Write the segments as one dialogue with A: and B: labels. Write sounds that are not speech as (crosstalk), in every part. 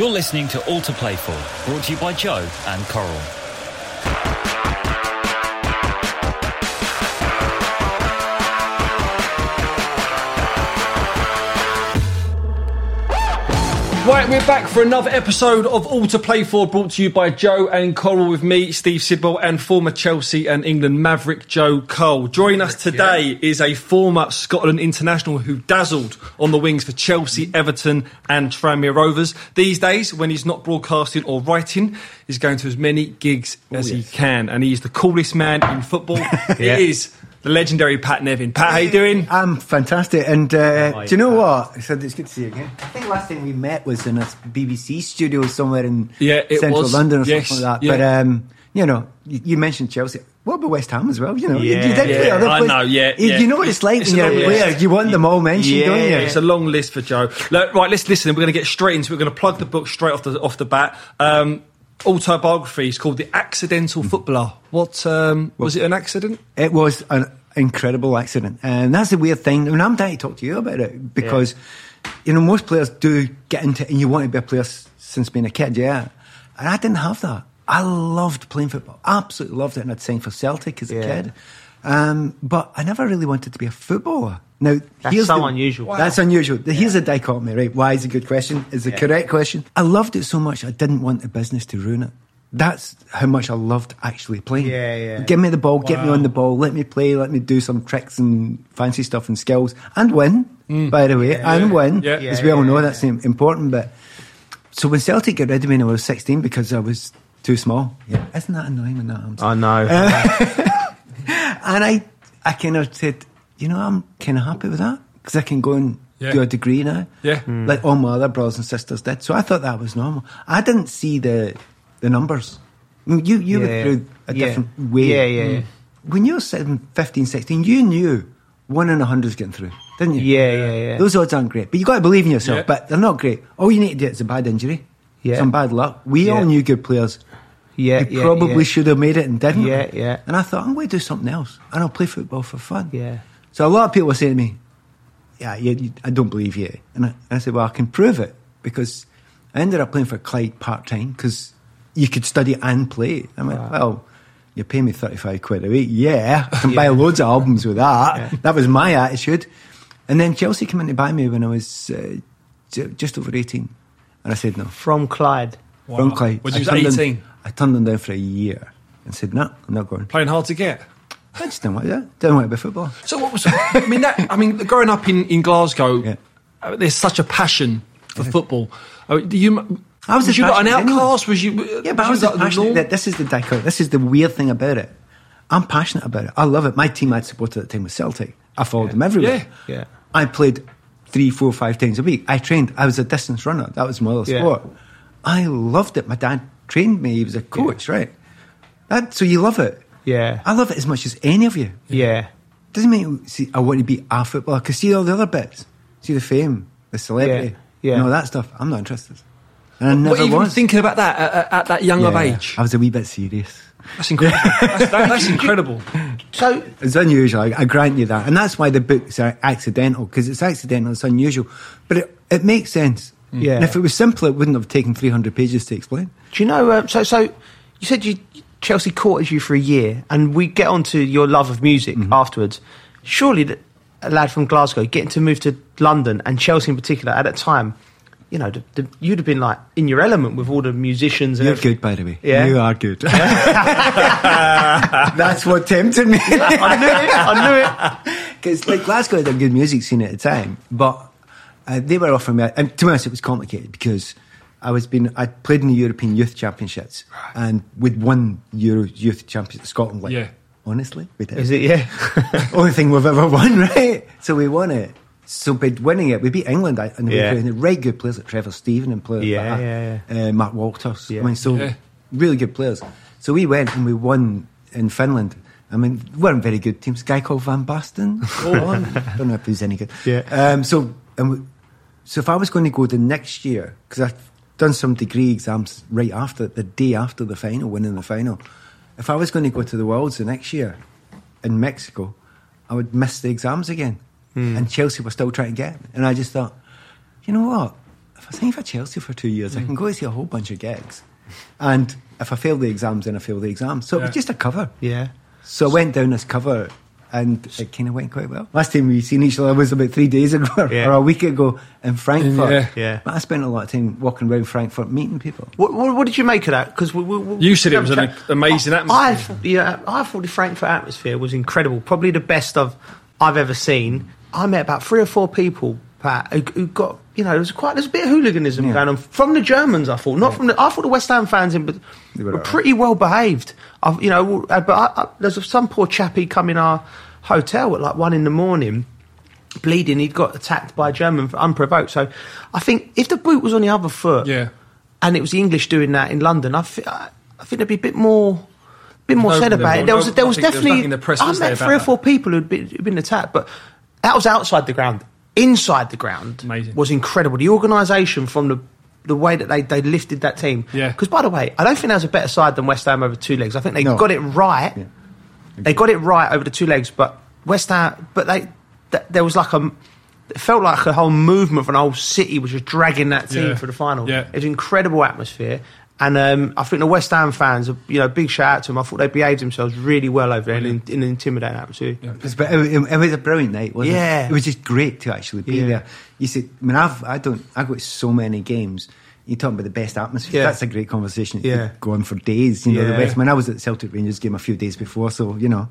A: You're listening to All to Play For, brought to you by Joe and Coral.
B: Right, we're back for another episode of All to Play For, brought to you by Joe and Coral with me, Steve Sidwell, and former Chelsea and England Maverick Joe Cole. Joining us today is a former Scotland international who dazzled on the wings for Chelsea, Everton, and Tranmere Rovers. These days, when he's not broadcasting or writing, he's going to as many gigs oh, as he can, and he's the coolest man in football. (laughs)
C: Yeah.
B: It is the legendary Pat Nevin. Pat, how you doing?
C: I'm fantastic. And uh, do you know what? I said it's good to see you again. I think last time we met was in a BBC studio somewhere in
B: Yeah,
C: central
B: was.
C: London or
B: Yes,
C: something like that.
B: yeah.
C: But, um, you know, you, you mentioned Chelsea. What about West Ham as well? You know, you-
D: Yeah,
C: you, did play other
B: I know, yeah,
C: You,
B: yeah.
C: you know what it's like
B: It's
C: when you're a player. You want them all mentioned,
D: Yeah,
C: don't you?
D: yeah,
B: It's a long list for Joe. Look, right, let's listen. We're going to get straight into it. We're going to plug the book straight off the off the bat. Um, autobiography is called The Accidental Footballer. What um, was it? An accident?
C: It was an incredible accident, and that's the weird thing. I mean, I'm dying to talk to you about it because you know most players do get into it, and you want to be a player since being a kid, yeah. And I didn't have that. I loved playing football, absolutely loved it, and I'd signed for Celtic as a
D: Yeah.
C: kid. Um, but I never really wanted to be a footballer. Now,
D: That's
C: here's
D: so
C: the-
D: unusual.
C: That's unusual. Here's a dichotomy, right? Why is a good question? Is the correct question. I loved it so much, I didn't want the business to ruin it. That's how much I loved actually playing.
D: Yeah, yeah.
C: Give me the ball, get me on the ball, let me play, let me do some tricks and fancy stuff and skills, and win, by the way, and win.
B: Yeah.
C: As we all know,
D: yeah.
C: that's im- important. But so when Celtic got rid of me when I was 16 because I was too small, yeah. isn't that annoying when that happens?
D: I know. (laughs) (laughs)
C: And I, I kind of said, you know, I'm kind of happy with that because I can go and
B: Yeah.
C: do a degree now,
B: Yeah. Hmm.
C: like all my other brothers and sisters did. So I thought that was normal. I didn't see the the numbers. I mean, you you
D: Yeah.
C: went through a
D: Yeah.
C: different way.
D: Yeah, yeah, yeah. Hmm.
C: When you were 7, 15, 16, you knew one in a hundred is getting through, didn't you?
D: Yeah, yeah, yeah.
C: Those odds aren't great, but you got to believe in yourself.
B: Yeah.
C: But they're not great. All you need to do is a bad injury,
D: Yeah.
C: some bad luck. We
D: Yeah.
C: all knew good players
D: yeah,
C: who
D: yeah,
C: probably
D: yeah.
C: should have made it and didn't.
D: Yeah, yeah.
C: And I thought, I'm going to do something else. And I'll play football for fun.
D: Yeah.
C: So a lot of people were saying to me, yeah, you, you, I don't believe you. And I, and I said, well, I can prove it because I ended up playing for Clyde part time because you could study and play. I went, well, you pay me 35 quid a week. Yeah, I can (laughs) buy loads of albums with that. That was my attitude. And then Chelsea came in to buy me when I was uh, j- just over 18. And I said no.
D: From Clyde.
C: From Clyde.
B: When
C: I
B: you was
C: turned
B: 18?
C: I turned them down for a year and said, no, I'm not going.
B: Playing hard to get.
C: I just didn't want that. Didn't want to be a footballer.
B: So what was? I mean, that, I mean, growing up in in Glasgow,
C: Yeah.
B: uh, there's such a passion for football. Uh, do you?
C: I was
B: was
C: as
B: you got an
C: anyway.
B: outcast? Was you?
C: Yeah, but I was
B: you
C: passionate. That this is the dichotomy. This is the weird thing about it. I'm passionate about it. I love it. My team I'd supported at the time was Celtic. I followed them everywhere.
B: Yeah,
D: yeah.
C: I played three, four, five times a week. I trained. I was a distance runner. That was my other
D: Yeah.
C: sport. I loved it. My dad trained me. He was a coach, right? That, so you love it.
D: Yeah.
C: I love it as much as any of you.
D: Yeah.
C: Doesn't mean see, I want to be a footballer. Because see all the other bits. See the fame, the celebrity,
D: Yeah, yeah.
C: and all that stuff. I'm not interested. And I never
B: What, even
C: was.
B: thinking about that at, at- at that young of age?
C: I was a wee bit serious.
B: That's incredible. (laughs) that's, that- that's incredible.
D: So,
C: It's unusual. I, I grant you that, and that's why the books are accidental because it's accidental. It's unusual, but it, it makes sense.
D: Yeah.
C: And if it was simple, it wouldn't have taken 300 pages to explain.
D: do you know? Uh, so, so you said you Chelsea courted you for a year, and we get on to your love of music
C: Mm-hmm.
D: afterwards. Surely, that a lad from Glasgow getting to move to London and Chelsea in particular at that time, you know, the, the, you'd have been like in your element with all the musicians. And
C: You're
D: everything.
C: good, by the way.
D: Yeah.
C: You are good. (laughs) That's what tempted me.
D: I knew it. I knew it. (laughs)
C: Because like Glasgow had a good music scene at the time, but uh, they were offering me. And to be honest, it was complicated because I was being I played in the European Youth Championships and we'd won Euro Youth Champions Scotland. Like,
B: Yeah.
C: honestly, we did.
D: Is it? Yeah. (laughs)
C: Only thing we've ever won, (laughs) right? So we won it. So by winning it, we beat England I- and we
D: Yeah.
C: yeah. had right good players like Trevor Steven and players
D: Yeah,
C: like that.
D: yeah,
C: Uh, Mark Walters.
D: Yeah.
C: I mean, so
B: Yeah.
C: really good players. So we went and we won in Finland. I mean, we weren't very good teams. A guy called Van Basten. Oh, I (laughs) don't know if he's any good.
D: Yeah.
C: Um, so, and we, so if I was going to go the next year, because I've done some degree exams right after the day after the final, winning the final. If I was going to go to the Worlds the next year in Mexico, I would miss the exams again. Hmm. And Chelsea were still trying to get me. And I just thought, you know what? if I sign for Chelsea for two years, I can hmm. go and see a whole bunch of gigs. And if I fail the exams, then I fail the exams. So it was just a cover.
D: Yeah.
C: So I went down this cover and it kind of went quite well. Last time we seen each other was about three days ago (laughs) or
D: Yeah.
C: a week ago in Frankfurt.
B: Yeah.
D: Yeah.
C: But I spent a lot of time walking around Frankfurt meeting people.
D: What, what, what did you make of that? Because
B: You said it was an
D: have a chat.
B: amazing
D: I,
B: atmosphere.
D: I yeah, I thought the Frankfurt atmosphere was incredible. Probably the best I've I've ever seen. I met about three or four people, Pat, who, who got you know there was quite there's a bit of hooliganism
C: Yeah.
D: going on from the Germans. I thought not from the I thought the West Ham fans in, but were, pretty well behaved. I've, you know, uh, but I, I, there's some poor chappie come in our hotel at like one in the morning. Bleeding, he'd got attacked by a German for unprovoked. So, I think if the boot was on the other foot,
B: Yeah.
D: and it was the English doing that in London, I, thi- I think there'd be a bit more, bit more said about it. There was, there was
B: nothing- there was
D: definitely.
B: in the press
D: I met three or
B: that.
D: four people who'd been, who'd been attacked, but that was outside the ground. Inside the ground
B: Amazing.
D: was incredible. The organisation from the the way that they, they lifted that team.
B: Yeah.
D: Because by the way, I don't think there was a better side than West Ham over two legs. I think they
C: No.
D: got it right.
C: Yeah.
D: They got it right over the two legs, but West Ham, but they, th- there was like a, it felt like a whole movement of an whole city was just dragging that team
B: Yeah.
D: for the final.
B: Yeah.
D: It was an incredible atmosphere. And um, I think the West Ham fans, you know, big shout out to them. I thought they behaved themselves really well over there in, in an intimidating atmosphere.
C: It was, it, it was a brilliant night, wasn't it?
D: Yeah.
C: it? It was just great to actually be
D: Yeah.
C: there. You see, I mean, I've, I don't, I go to so many games. You talking about the best atmosphere?
D: Yeah.
C: That's a great conversation.
D: Yeah.
C: You go on for days. You know, the
D: Yeah.
C: best. When I was at the Celtic Rangers game a few days before, so you know,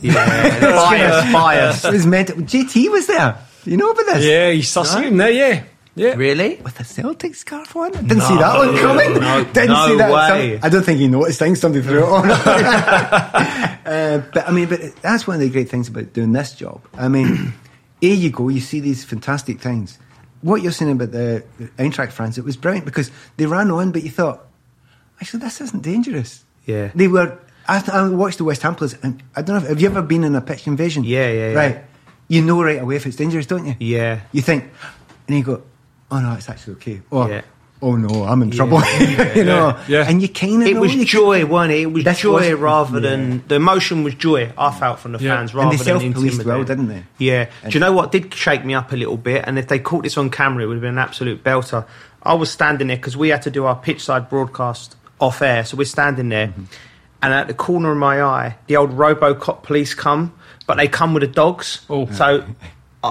D: Yeah, (laughs) bias, bias.
C: it was meant. JT was there. You know about this?
B: Yeah, he's sussing him there, yeah. Yeah.
D: Really?
C: With a Celtic scarf on? I didn't see that one coming.
D: no, (laughs)
C: didn't
D: no
C: see that.
D: way.
C: I don't think he noticed things. Somebody threw it on. (laughs) (laughs) uh, but I mean, but that's one of the great things about doing this job. I mean, (clears throat) here you go, you see these fantastic things. What you're saying about the the Eintracht France, it was brilliant because they ran on, but you thought, actually, this isn't dangerous.
D: Yeah.
C: They were. I, I watched the West Ham players, and I don't know. If, have you ever been in a pitch invasion?
D: Yeah, yeah, yeah.
C: Right. You know right away if it's dangerous, don't you?
D: Yeah.
C: You think, and you go, oh no, it's actually okay. Or,
D: Yeah.
C: oh no, I'm in
D: Yeah.
C: trouble. (laughs) you know?
B: yeah.
C: And you kind of
D: It was joy, wasn't it? It was joy
C: was-
D: rather than the emotion was joy. I felt from the
B: Yeah.
D: fans
B: And
D: rather
C: they
D: than
C: self-policed well, didn't they?
D: Yeah. Do you know what did shake me up a little bit? And if they caught this on camera, it would have been an absolute belter. I was standing there because we had to do our pitch side broadcast off air, so we're standing there,
C: Mm-hmm.
D: and at the corner of my eye, the old RoboCop police come, but they come with the dogs.
B: Oh.
D: So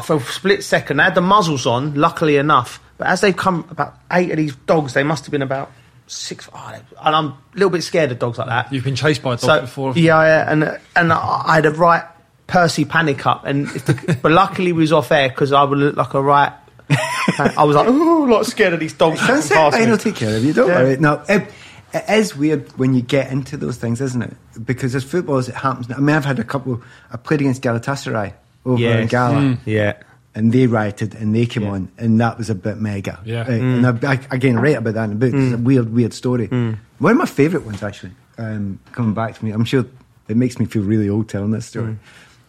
D: for a split second, they had the muzzles on, luckily enough. But as they've come, about eight of these dogs, they must have been about six. Oh, and I'm a little bit scared of dogs like that.
B: You've been chased by a dog
D: So
B: before.
D: yeah, yeah, and and I had a right Percy panic up, and if the, (laughs) but luckily we was off air because I would look like a right. I was like, oh, like scared of these dogs.
C: That's it.
D: passing
C: I
D: me.
C: will take care of you. Don't
D: Yeah.
C: worry. No, it, it is weird when you get into those things, isn't it? Because as footballers, it happens. I mean, I've had a couple. I played against Galatasaray over in
D: Yes.
C: Gala. Mm.
D: Yeah,
C: and they rioted and they came
D: Yeah.
C: on and that was a bit mega.
B: Yeah.
C: Right, And I, I, again, I write about that in the book. It's a weird, weird story. One of my favourite ones, actually, um, coming back to me. I'm sure it makes me feel really old telling this story.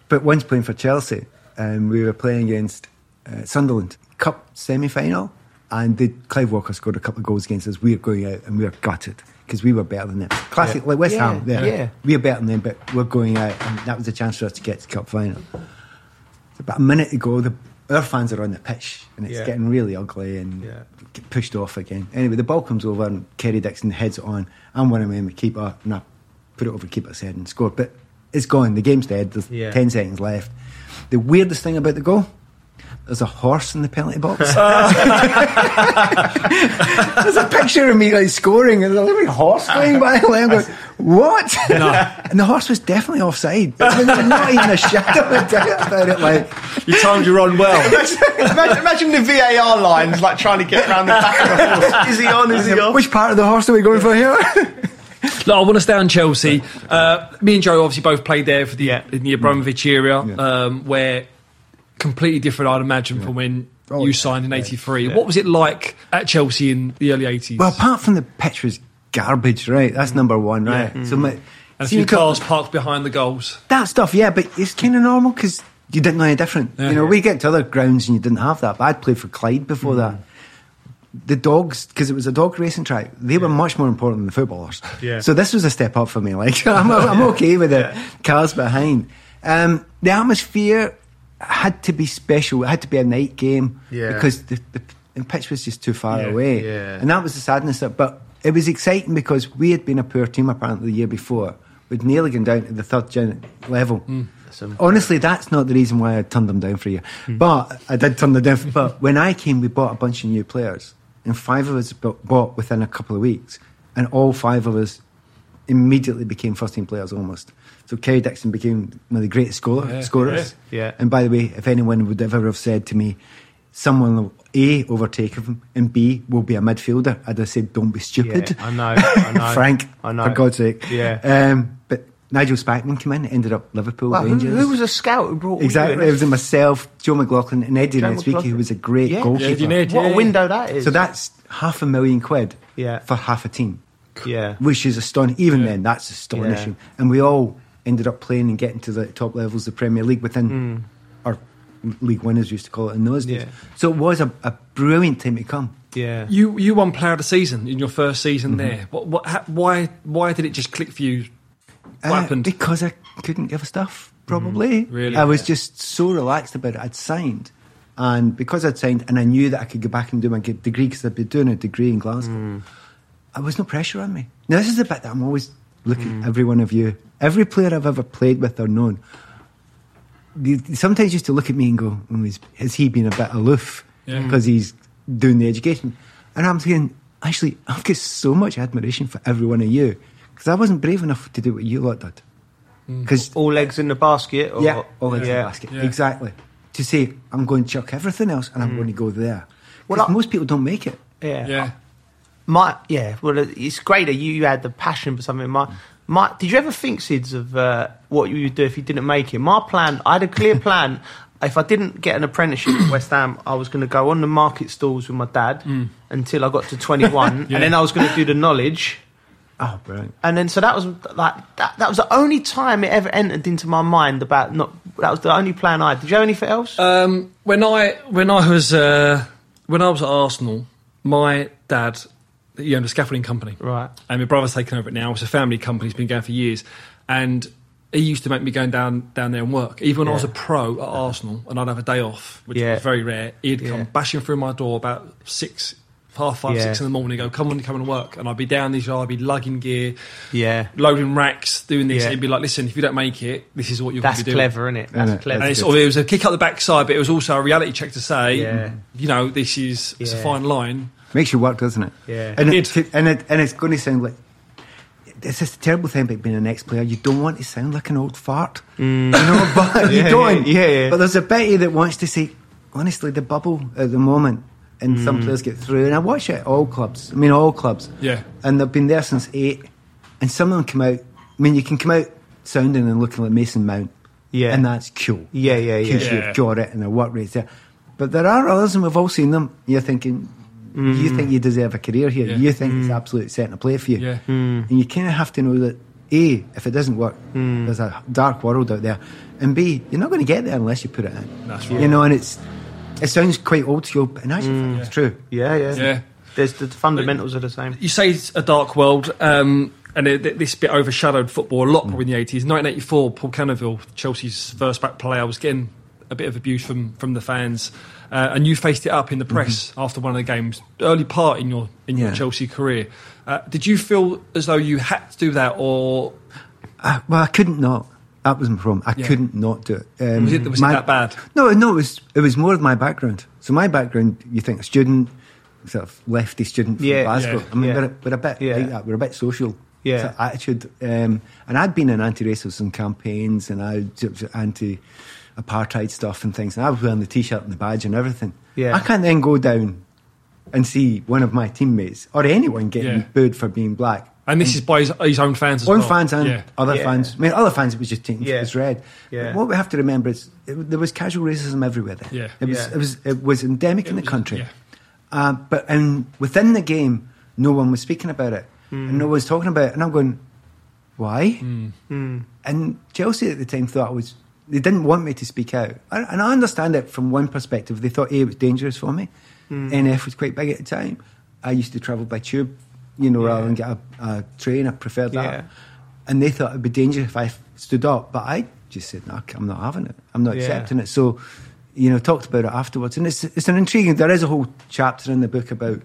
C: But once playing for Chelsea, um, we were playing against uh, Sunderland Cup semi final, and the Clive Walker scored a couple of goals against us. We were going out and we were gutted because we were better than them. Classic,
B: Yeah.
C: like West
D: Yeah,
C: Ham. There.
D: yeah.
C: We were better than them, but we're going out, and that was a chance for us to get to Cup final. About a minute ago, the our fans are on the pitch, and it's
D: Yeah.
C: getting really ugly and
D: Yeah.
C: pushed off again. Anyway, the ball comes over, and Kerry Dixon heads it on. I'm one of them, the keeper, and I put it over keeper's head and scored. But it's gone. The game's dead. There's
D: Yeah.
C: ten seconds left. The weirdest thing about the goal. There's a horse in the penalty box. (laughs) (laughs) There's a picture of me like scoring, and there's a little horse going by. And I'm going, what? (laughs) And the horse was definitely offside. But there was not even a shadow of doubt about it. Like,
B: you timed your run well.
D: imagine, imagine the VAR lines like trying to get around the back of the horse. Is he on? Is he off?
C: which part of the horse are we going for here?
B: Look, I want to stay on Chelsea. Uh, me and Joe obviously both played there for the
D: Yeah.
B: in the Abramovich era,
C: Yeah.
B: um, where completely different, I'd imagine, from when
C: Oh,
B: you
C: yeah.
B: signed in '83.
C: Yeah.
B: What was it like at Chelsea in the early '80s?
C: Well, apart from the pitch was garbage, right? That's number one, right? So my,
B: and a few
C: you got-
B: cars parked behind the goals.
C: that stuff, yeah, but it's kind of normal because you didn't know any different.
B: Yeah.
C: You know, we get to other grounds and you didn't have that. But I'd played for Clyde before that. The dogs, because it was a dog racing track, they were much more important than the footballers.
D: Yeah.
C: So this was a step up for me. Like (laughs) I'm, (laughs) I'm okay with the cars behind. Um, the atmosphere had to be special. It had to be a night game
D: Yeah.
C: because the, the the pitch was just too far
B: Yeah,
C: away.
D: yeah.
C: And that was the sadness. Of, but it was exciting because we had been a poor team apparently the year before. We'd nearly gone down to the third gen level.
B: Hmm.
D: Some-
C: Honestly, that's not the reason why I turned them down for you. year. But I did turn them down. For, but when I came, we bought a bunch of new players, and five of us bought within a couple of weeks, and all five of us immediately became first team players almost. So Kerry Dixon became one of the greatest scorer,
B: Yeah,
C: scorers.
D: yeah. Yeah.
C: And by the way, if anyone would ever have said to me, someone will A, overtake him, and B, will be a midfielder, I'd have said, don't be stupid.
D: Yeah, I know, I (laughs) know.
C: Frank,
D: I know.
C: for God's sake.
D: Yeah.
C: Um, but Nigel Spackman came in, ended up Liverpool,
D: Well, who,
C: Rangers.
D: who was a scout who brought all you
C: Exactly.
D: in?
C: It was myself, Joe McLaughlin, and Eddie
D: Joe Niedzwiecki,
C: who was a great
D: Yeah.
C: goalkeeper.
B: Yeah, you need-
D: What
B: yeah,
D: a window that is.
C: So that's half a million quid
D: Yeah.
C: for half a team,
D: yeah.
C: which is astonishing. Even then, that's astonishing. And we all ended up playing and getting to the top levels of the Premier League within, our League One, as we used to call it in those days.
D: Yeah.
C: So it was a, a brilliant time to come.
D: Yeah.
B: You you won Player of the Season in your first
C: Mm-hmm.
B: season there. What, what, ha, why why did it just click for you? What
C: Uh,
B: happened?
C: Because I couldn't give a stuff, probably.
B: Really?
C: I was just so relaxed about it. I'd signed. And because I'd signed and I knew that I could go back and do my degree because I'd been doing a degree in Glasgow, Uh, there was no pressure on me. Now, this is the bit that I'm always looking at every one of you. Every player I've ever played with or known, they they sometimes used to look at me and go, oh, is, has he been a bit aloof
B: Yeah. Mm.
C: because he's doing the education? And I'm thinking, actually, I've got so much admiration for every one of you because I wasn't brave enough to do what you lot did. Mm. Because
D: All legs in the basket? Or,
C: yeah, all into
D: yeah.
C: the basket.
B: Yeah.
C: Exactly. To say, I'm going to chuck everything else and I'm mm. going to go there.
D: Well,
C: Well,
D: I-
C: most people don't make it.
D: Yeah.
B: yeah.
D: My yeah, well, it's great that you, you had the passion for something. My my, did you ever think, Sids, of uh, what you would do if you didn't make it? My plan, I had a clear (laughs) plan. If I didn't get an apprenticeship at West Ham, I was going to go on the market stalls with my dad until I got to 21,
B: Yeah. (laughs)
D: and then I was going to do the knowledge.
C: Oh, brilliant.
D: And then, so that was like that. That was the only time it ever entered into my mind about not. That was the only plan I had. Did you have anything else?
B: Um, when I when I was uh, when I was at Arsenal, my dad he owned a scaffolding company,
D: Right.
B: And my brother's taken over it now. It's a family company. It's been going for years, and he used to make me go down down there and work. Even when I was a pro at Arsenal, and I'd have a day off, which
D: Yeah.
B: was very rare. He'd
D: Yeah.
B: come bashing through my door about six. Half five,
D: Yeah.
B: six in the morning. Go, come on, come and work, and I'd be down these. I'd be lugging gear,
D: yeah,
B: loading racks, doing this.
D: Yeah.
B: He'd be like, "Listen, if you don't make it, this is what you're going to be doing."
D: clever, isn't it? That's
C: Isn't it?
D: clever.
B: And it's,
C: good.
B: sort of- it was a kick up the backside, but it was also a reality check to say,
D: Yeah.
B: you know, this is it's a fine line.
C: Makes you work, doesn't it?
D: Yeah.
C: And,
B: It
C: it, and, it, and it's going to sound like. It's just a terrible thing about being an ex player. You don't want to sound like an old fart. Mm. You know, but (laughs) you don't.
D: yeah, yeah.
C: But there's a bit of you that wants to say, honestly, the bubble at the moment, and some mm. players get through. And I watch it at all clubs. I mean, all clubs.
B: Yeah.
C: And they've been there since eight. And some of them come out. I mean, you can come out sounding and looking like Mason Mount.
D: Yeah.
C: And that's cool.
D: Yeah, yeah, yeah.
C: Because
B: Yeah.
C: you've got it and the work rate's there. But there are others, and we've all seen them. You're thinking, you think mm. you deserve a career here.
B: Yeah.
C: You think it's mm. absolutely set to play for you.
B: Yeah. Mm.
C: And you kind of have to know that, A, if it doesn't work, there's a dark world out there. And B, you're not going to get there unless you put it in.
B: That's
C: You know, and it's it sounds quite old school, but in actual fact, it's true.
D: Yeah, yeah,
B: Yeah.
D: There's the fundamentals are the same.
B: You say it's a dark world, um, and it, this bit overshadowed football a lot probably in the 80s. 1984, Paul Canoville, Chelsea's first back player, was getting a bit of abuse from, from the fans, uh, and you faced it up in the press after one of the games, early part in your in your
C: Yeah.
B: Chelsea career. Uh, did you feel as though you had to do that, or
C: I, well, I couldn't not. That was my problem. I
B: Yeah.
C: couldn't not do it. Um,
B: Was it- was it that bad?
C: No, no. It was. It was more of my background. So my background, you think a student, sort of lefty student from
D: Yeah,
C: Glasgow.
B: yeah,
C: I mean,
D: yeah.
C: we're, a- we're a bit
D: Yeah.
C: like that. We're a bit social.
D: Yeah.
C: sort of attitude. Um, and I'd been in anti-racism campaigns and I anti-apartheid stuff and things. And I was wearing the t-shirt and the badge and everything.
D: Yeah.
C: I can't then go down and see one of my teammates or anyone getting
B: Yeah.
C: booed for being black.
B: and this is by his, his own fans as
C: Own
B: well.
C: fans and
B: yeah.
C: other
D: Yeah.
C: fans. I mean, other fans, it was just taken
D: Yeah.
C: as read.
D: Yeah.
C: But what we have to remember is it, there was casual racism everywhere. There,
B: Yeah.
C: it was
D: Yeah.
C: it was it was endemic in the
B: was-
C: country.
B: yeah.
C: Uh, but and within the game, no one was speaking about it,
D: Mm.
C: and no one was talking about it. And I'm going, why?
B: Mm.
C: And Chelsea at the time thought I was. They didn't want me to speak out, and I understand it from one perspective. They thought a it was dangerous for me.
D: Mm.
C: NF was quite big at the time. I used to travel by tube, you know, rather than get a, a train. I preferred that.
D: Yeah.
C: And they thought it'd be dangerous if I stood up, but I just said, no, I'm not having it. I'm not
D: Yeah.
C: accepting it. So you know, talked about it afterwards, and it's it's an intriguing. There is a whole chapter in the book about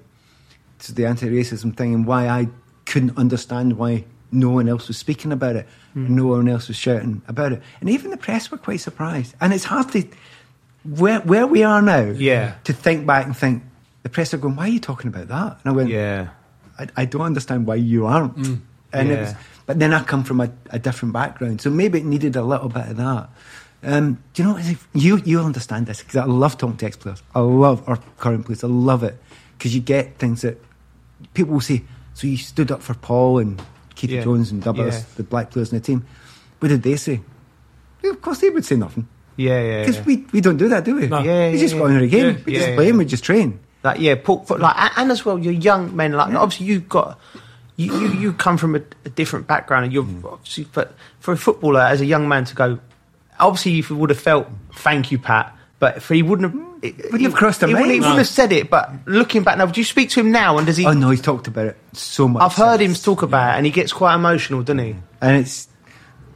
C: the anti-racism thing and why I couldn't understand why no one else was speaking about it, and no one else was shouting about it, and even the press were quite surprised. And it's hard to where where we are now,
D: Yeah.
C: to think back and think the press are going, "Why are you talking about that?" And I went,
D: Yeah.
C: I, I don't understand why you aren't. And it
D: Yeah.
C: was, but then I come from a, a different background, so maybe it needed a little bit of that. Um, do you know what? You you'll understand this because I love talking to ex players. I love our current players. I love it because you get things that people will say. So you stood up for Paul and Keith
D: Yeah.
C: Jones and Douglas,
D: Yeah.
C: the black players in the team. What did they say? Well, of course, they would say nothing
D: Yeah, yeah,
C: because
D: yeah.
C: we, we don't do that, do we?
B: No.
D: Yeah,
C: we just go on a game. We just play and we just train.
D: Like yeah, Paul, like and- and as well, you're young men. Like obviously you've got you, you, you come from a, a different background, and you're
C: Mm.
D: obviously. But for a footballer, as a young man, to go, obviously, you would have felt thank you, Pat, but if he wouldn't have. Hmm.
C: Wouldn't have crossed
D: he,
C: their
D: wouldn't, he wouldn't have said it. But looking back now, do you speak to him now? And does he?
C: Oh no, he's talked about it so much.
D: I've heard him talk about it, and he gets quite emotional, doesn't he?
C: and it's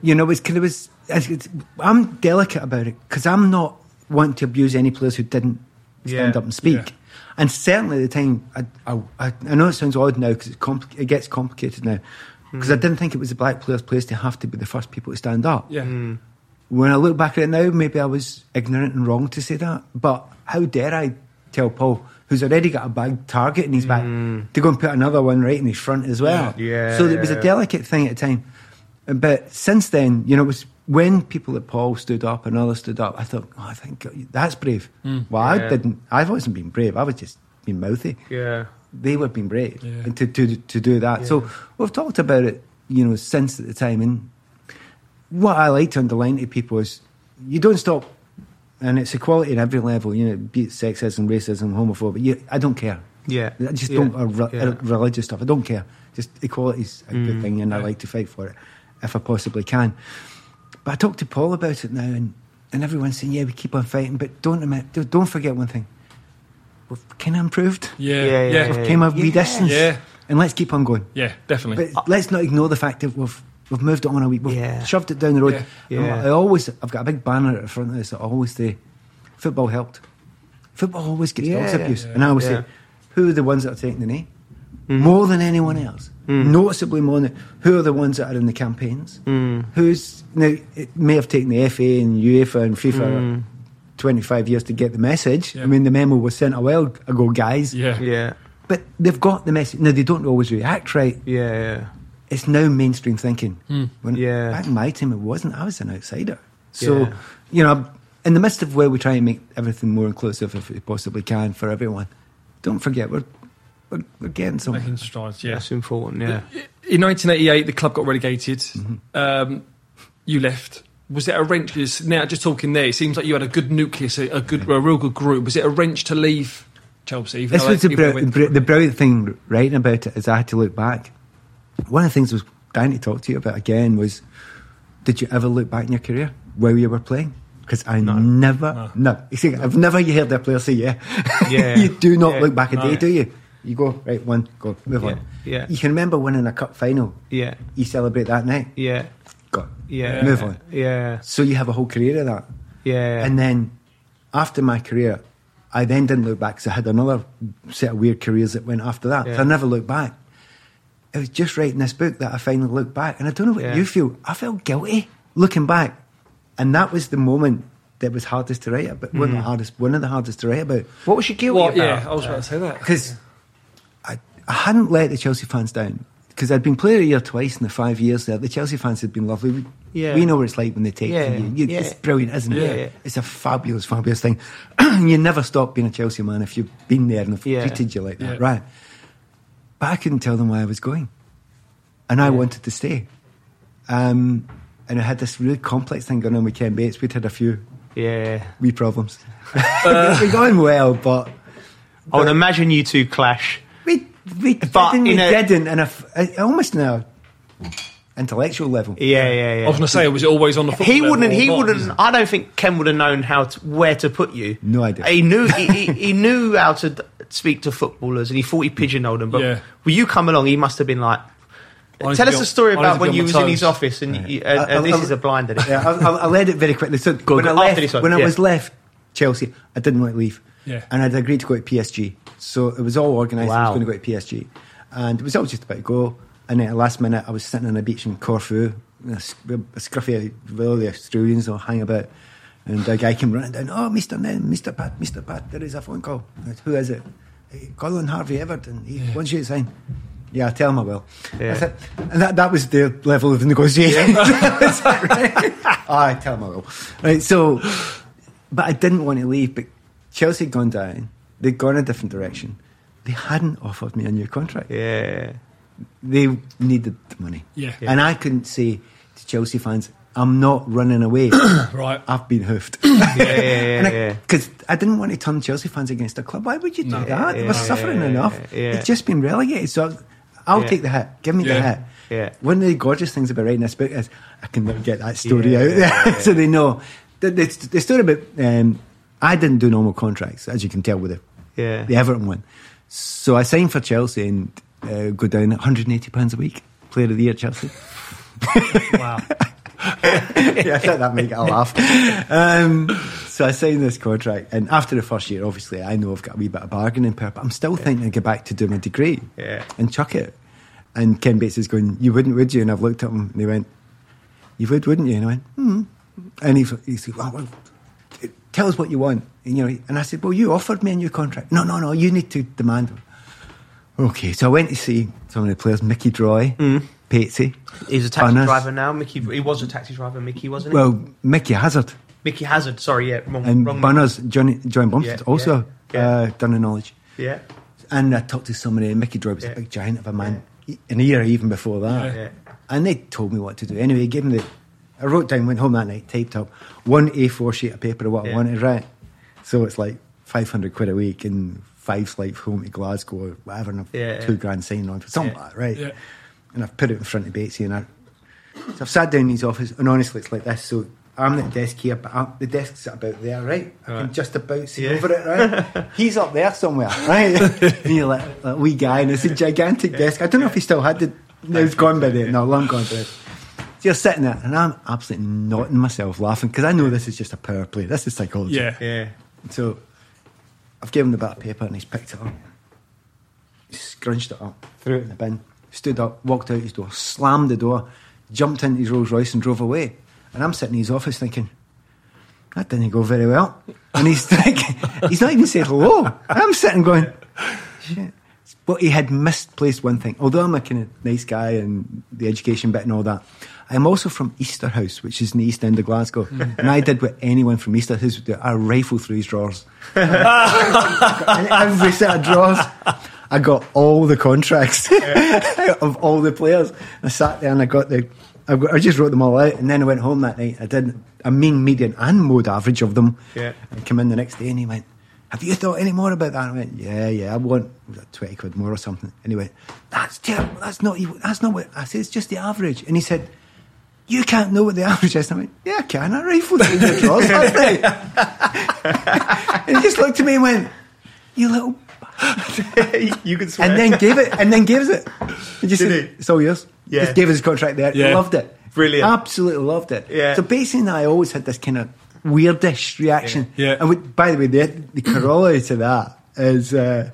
C: you know it's kind of was it's, it's, I'm delicate about it because I'm not wanting to abuse any players who didn't stand
D: Yeah.
C: up and speak.
B: Yeah.
C: And certainly at the time, I, I, I, I know it sounds odd now because compl- it gets complicated now. Because I hmm. didn't think it was the black players' place to have to be the first people to stand up.
B: Yeah. Hmm.
C: When I look back at it now, maybe I was ignorant and wrong to say that. But how dare I tell Paul, who's already got a big target in his back, mm. to go and put another one right in his front as well?
D: Yeah,
C: So it was a delicate thing at the time. But since then, you know, it was when people like Paul stood up and others stood up, I thought, oh, I think that's brave. Mm. Well, I
D: Yeah.
C: didn't. I wasn't being brave. I was just being mouthy.
D: Yeah.
C: They were being brave
B: Yeah.
C: and to, to to do that. So we've talked about it, you know, since at the time. And what I like to underline to people is you don't stop, and it's equality at every level. You know, be it sexism, racism, homophobia. You, I don't care.
D: Yeah.
C: I just
D: Yeah.
C: don't uh, re-
D: Yeah.
C: uh, religious stuff. I don't care. Just equality's a good
D: Mm.
C: thing, and I like to fight for it if I possibly can. But I talked to Paul about it now, and, and everyone's saying, "Yeah, we keep on fighting, but don't admit, don't- don't forget one thing. We've kind of improved.
B: Yeah.
D: Yeah,
B: Yeah.
D: yeah,
B: Yeah.
C: We've came a wee
D: Yeah.
C: distance,
B: Yeah.
C: and let's keep on going.
B: Yeah, definitely.
C: But let's not ignore the fact that we've we've moved it on a week. We've
D: Yeah.
C: shoved it down the road.
B: Yeah.
D: Yeah.
C: I always, I've got a big banner at the front of this that I always say, football helped. Football always gets
D: Yeah.
C: dogs abuse,
B: Yeah.
C: and I always
D: Yeah.
C: say, who are the ones that are taking the knee? Mm-hmm. More than anyone else, mm. noticeably more than who are the ones that are in the campaigns? Mm. Who's now? It may have taken the FA and UEFA and FIFA. Mm. 25 years to get the message.
B: Yeah.
C: I mean, the memo was sent a while ago, guys.
B: yeah.
D: Yeah.
C: But they've got the message. Now, they don't always react right
D: Yeah. Yeah.
C: It's now mainstream thinking. When
D: Yeah.
C: back in my time, it wasn't. I was an outsider. So
D: Yeah.
C: you know, in the midst of where we try and make everything more inclusive, if we possibly can, for everyone, don't forget we're we're, we're getting somewhere.
B: Making strides. Yeah.
D: That's important. Yeah.
B: In 1988, the club got relegated.
C: Mm-hmm.
B: Um, you left. Was it a wrench? Now, just talking there, it seems like you had a good nucleus, a, a good, a real good group. Was it a wrench to leave Chelsea?
C: This was the, br- br- the brilliant thing writing about it is I had to look back. One of the things I was dying to talk to you about again was, did you ever look back in your career where you were playing? Because I never, no. You see, I've never heard a player say yeah. (laughs)
D: Yeah.
C: you do not
D: Yeah.
C: look back a
B: No.
C: day, do you? You go right one, go move
D: Yeah.
C: on.
D: Yeah.
C: You can remember winning a cup final.
D: Yeah.
C: You celebrate that night.
D: Yeah.
C: Go.
D: Yeah.
C: Move on.
D: Yeah.
C: So you have a whole career of that.
D: Yeah.
C: And then after my career, I then didn't look back because I had another set of weird careers that went after that. So I never looked back. It was just writing this book that I finally looked back. And I don't know what
D: Yeah.
C: you feel. I felt guilty looking back. And that was the moment that was hardest to write about. One, of the hardest, one of the hardest to write about.
D: what was your guilty
B: Well,
D: about?
B: yeah, I was about to say that.
C: Because I, I hadn't let the Chelsea fans down. Because I'd been player of the year twice in the five years there. The Chelsea fans had been lovely. We,
D: Yeah.
C: we know what it's like when they take
D: Yeah,
C: you. you
D: yeah.
C: It's brilliant, isn't it?
D: Yeah.
C: It's a fabulous, fabulous thing. (clears throat) you never stop being a Chelsea man if you've been there and they've
D: Yeah.
C: treated you like that,
B: Yeah.
C: right? But I couldn't tell them why I was going. And I wanted to stay. Um, and I had this really complex thing going on with Ken Bates. We'd had a few
D: Yeah.
C: wee problems. (laughs) We're going well, but
D: I would imagine you two clash.
C: we, we
D: But
C: didn't, we
D: a-
C: didn't, and a, almost now intellectual level.
D: Yeah, yeah, yeah.
B: I was going to say, it was it always on the football
D: he wouldn't.
B: or
D: He
B: not?
D: wouldn't. I don't think Ken would have known how to, where to put you.
C: No idea.
D: He knew. he, he, he (laughs) knew how to d- speak to footballers, and he thought he pigeonholed them. But
B: Yeah.
D: when you come along, he must have been like.
B: I
D: Tell us
B: be
D: a story about when you was
B: my
D: in his office, and, you, and,
C: I-
D: and this
C: I-
D: is a blinder.
C: Yeah, I'll, I'll, I'll edit very quickly. So when,
D: go
C: I left,
D: this one,
C: when I was left, Chelsea. I didn't want to leave.
B: Yeah.
C: And I'd agreed to go to PSG. So it was all organised. I was going to go to PSG. And it was all just about to go. And then at the last minute, I was sitting on a beach in Corfu. a scruffy with all the Australians all hang about. And a guy came running down. Oh, Mr. Nen, Mr. Pat, Mr. Pat, there is a phone call. I said, Who is it? "Hey, Colin Harvey Everton. He wants you to sign. Yeah, tell him I will.
D: Yeah.
C: And that, that was the level of negotiation. Right? (laughs) I tell him I will. Right, so, but I didn't want to leave. But Chelsea had gone down. They'd gone a different direction. They hadn't offered me a new contract.
D: Yeah.
C: They needed the money.
B: Yeah.
C: And I couldn't say to Chelsea fans, I'm not running away. (coughs)
B: Right.
C: I've been hoofed. (coughs) (coughs)
D: Yeah, yeah, yeah, yeah.
C: Because I, didn't want to turn Chelsea fans against the club. Why would you do
B: No.
C: that? they
D: Yeah,
C: were
D: yeah,
C: suffering enough.
D: yeah.
C: It's just been relegated. So I'll take the hit. Give me the hit.
D: Yeah.
C: One of the gorgeous things about writing this book is I can never get that story out there (laughs) so they know. The, the, the story about um, I didn't do normal contracts, as you can tell with the,
D: Yeah.
C: the Everton one. So I signed for Chelsea and uh, go down 180 pounds a week. Player of the year, Chelsea. (laughs)
B: Wow. (laughs) (laughs)
C: yeah, I thought that might get a laugh. Um, so I signed this contract, and after the first year, obviously, I know I've got a wee bit of bargaining power, but I'm still thinking to go back to do my degree
D: Yeah.
C: and chuck it. And Ken Bates is going, "You wouldn't, would you?" And I've looked at him, and he went, "You would, wouldn't you?" And I went, "Hmm." And he he said, well, well, tell us what you want." And, you know, and I said, "Well, you offered me a new contract." No, no, no. You need to demand. Okay, so I went to see some of the players, Mickey Droy, Patesy.
D: He's a taxi
C: Banners.
D: driver now. Mickey, he was a taxi driver. Mickey wasn't he?
C: Well, Mickey Hazard.
D: Mickey Hazard. Sorry, yeah, wrong.
C: And
D: wrong
C: Banners, Johnny, John Bumstead,
D: Yeah,
C: also
D: yeah, yeah.
C: Uh, done the knowledge.
D: Yeah,
C: And I talked to somebody, Mickey Droy was
D: Yeah.
C: a big giant of a man, in a year even before that.
D: Yeah.
C: And they told me what to do. Anyway, gave me the. I wrote down, went home that night, typed up one A4 sheet of paper of what I
D: Yeah.
C: wanted to write. So it's like 500 quid a week and five flights home to Glasgow or whatever, and I've
D: Yeah,
C: two
D: yeah.
C: grand signing on, something
D: Yeah.
C: like that, right?
B: Yeah.
C: And I've put it in front of Batesy and I. So I've sat down in his office, and honestly, it's like this. So I'm at the desk here, but I'm, the desk's about there, right? I can just about see
D: Yeah.
C: over it, right? (laughs) He's up there somewhere, right? (laughs) and you're like a wee guy, and it's a gigantic desk. I don't know if he still had the. No, it's gone by then. No, long gone by then. So you're sitting there, and I'm absolutely knotting myself laughing because I know this is just a power play. This is psychology.
B: Yeah.
D: yeah.
C: So I've given him the bit of paper and he's picked it up. He scrunched it up, threw it in the bin, stood up, walked out his door, slammed the door, jumped into his Rolls Royce and drove away. And I'm sitting in his office thinking, that didn't go very well. And he's (laughs) thinking, he's not even said hello. I'm sitting going, shit. But he had misplaced one thing. Although I'm a kind of nice guy and the education bit and all that, I'm also from Easterhouse, which is in the east end of Glasgow. and I did what anyone from Easterhouse would do. I rifled through his drawers. (laughs) every set of drawers, I got all the contracts (laughs) of all the players. I sat there and I got the, I, got, I just wrote them all out, and then I went home that night. I did a mean, median, and mode average of them.
D: Yeah.
C: I came in the next day and he went, "Have you thought any more about that?" I went, "Yeah, yeah. I want twenty quid more or something." And he went, "That's terrible. That's not. That's not what I said. It's just the average." And he said. You can't know what the (laughs) average is. And I went, yeah, I can. I rifled through your drawers last night. and (laughs) he just looked at me and went, you little (laughs)
D: you can swear.
C: and then gave it, and then gives it. He just
D: Did
C: said,
D: he?
C: "It's all yours."
D: Yeah.
C: Just gave us his contract there.
B: Yeah.
C: Loved it.
D: Brilliant.
C: Absolutely loved it.
D: Yeah.
C: So basically, I always had this kind of weirdish reaction.
B: Yeah. Yeah.
C: And with, by the way, the, the corollary (clears throat) to that is uh,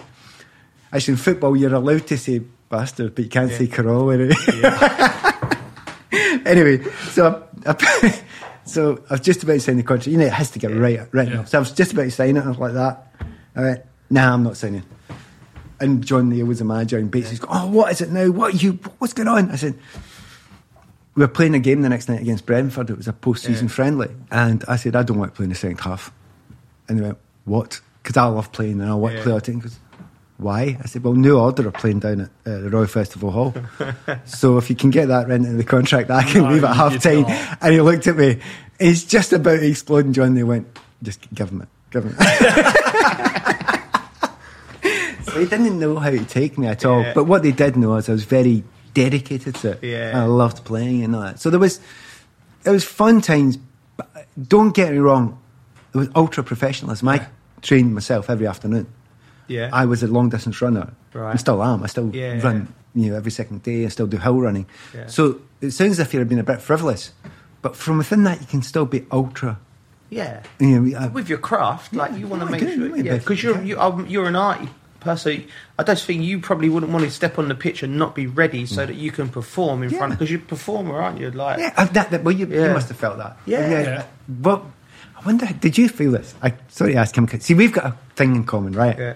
C: actually in football you're allowed to say bastard, but you can't say corollary. (laughs) anyway, so I, I, (laughs) so I was just about to sign the contract. You know, it has to get right right
B: Yeah.
C: up. So I was just about to sign it. I was like that. I went, "Nah, I'm not signing." And John Neal was the manager, and Bates was going, "Oh, what is it now? What are you? What's going on?" I said, "We were playing a game the next night against Brentford. It was a post-season
D: Yeah.
C: friendly, and I said I don't want to play in the second half." And they went, "What?" Because I love playing, and I want to play. I think because why? I said, "Well, New Order are playing down at uh, the Royal Festival Hall, (laughs) so if you can get that written in the contract, I can
B: No,
C: leave at half time." And he looked at me. He's just about to explode, and John. They went, "Just give him it, give him it." (laughs) They didn't know how to take me at all.
D: Yeah.
C: But what they did know is I was very dedicated to it.
D: Yeah.
C: And I loved playing and all that. So there was, it was fun times. But don't get me wrong, it was ultra professionalism. I trained myself every afternoon.
D: Yeah.
C: I was a long distance runner.
D: Right.
C: I still am. I still
D: Yeah.
C: run, you know, every second day. I still do hill running.
D: Yeah.
C: So it sounds as if you're being a bit frivolous, but from within that, you can still be ultra
D: Yeah.
C: You know, I-
D: with your craft, like you want to make
C: do,
D: sure,
C: yeah,
D: yeah, because you're you, um, you're an arty person. I don't think you probably wouldn't want to step on the pitch and not be ready so mm. that you can perform in
C: Yeah.
D: front because you're a performer, aren't you? Like,
C: Yeah, that, that, well, you,
D: Yeah.
C: you must have felt that.
D: Yeah.
B: Yeah. yeah.
C: Well, I wonder, did you feel this? I sorry to ask him. See, we've got a thing in common, right?
D: yeah,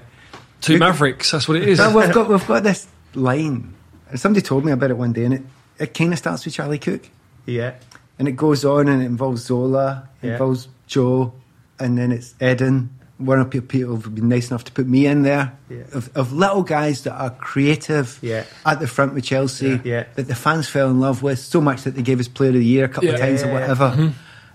B: Two Mavericks, that's what it is.
C: So we've got (laughs) we've got this line. And Somebody told me about it one day, and it, it kind of starts with Charlie Cooke,
D: yeah,
C: and it goes on, and it involves Zola, it
D: Yeah.
C: involves Joe, and then it's Eden. One of the people have been nice enough to put me in there
D: Yeah.
C: of, of little guys that are creative
D: Yeah.
C: at the front with Chelsea
D: Yeah. Yeah.
C: that the fans fell in love with so much that they gave us Player of the Year a couple of
B: Yeah.
C: times or
D: Yeah.
C: whatever. Mm-hmm.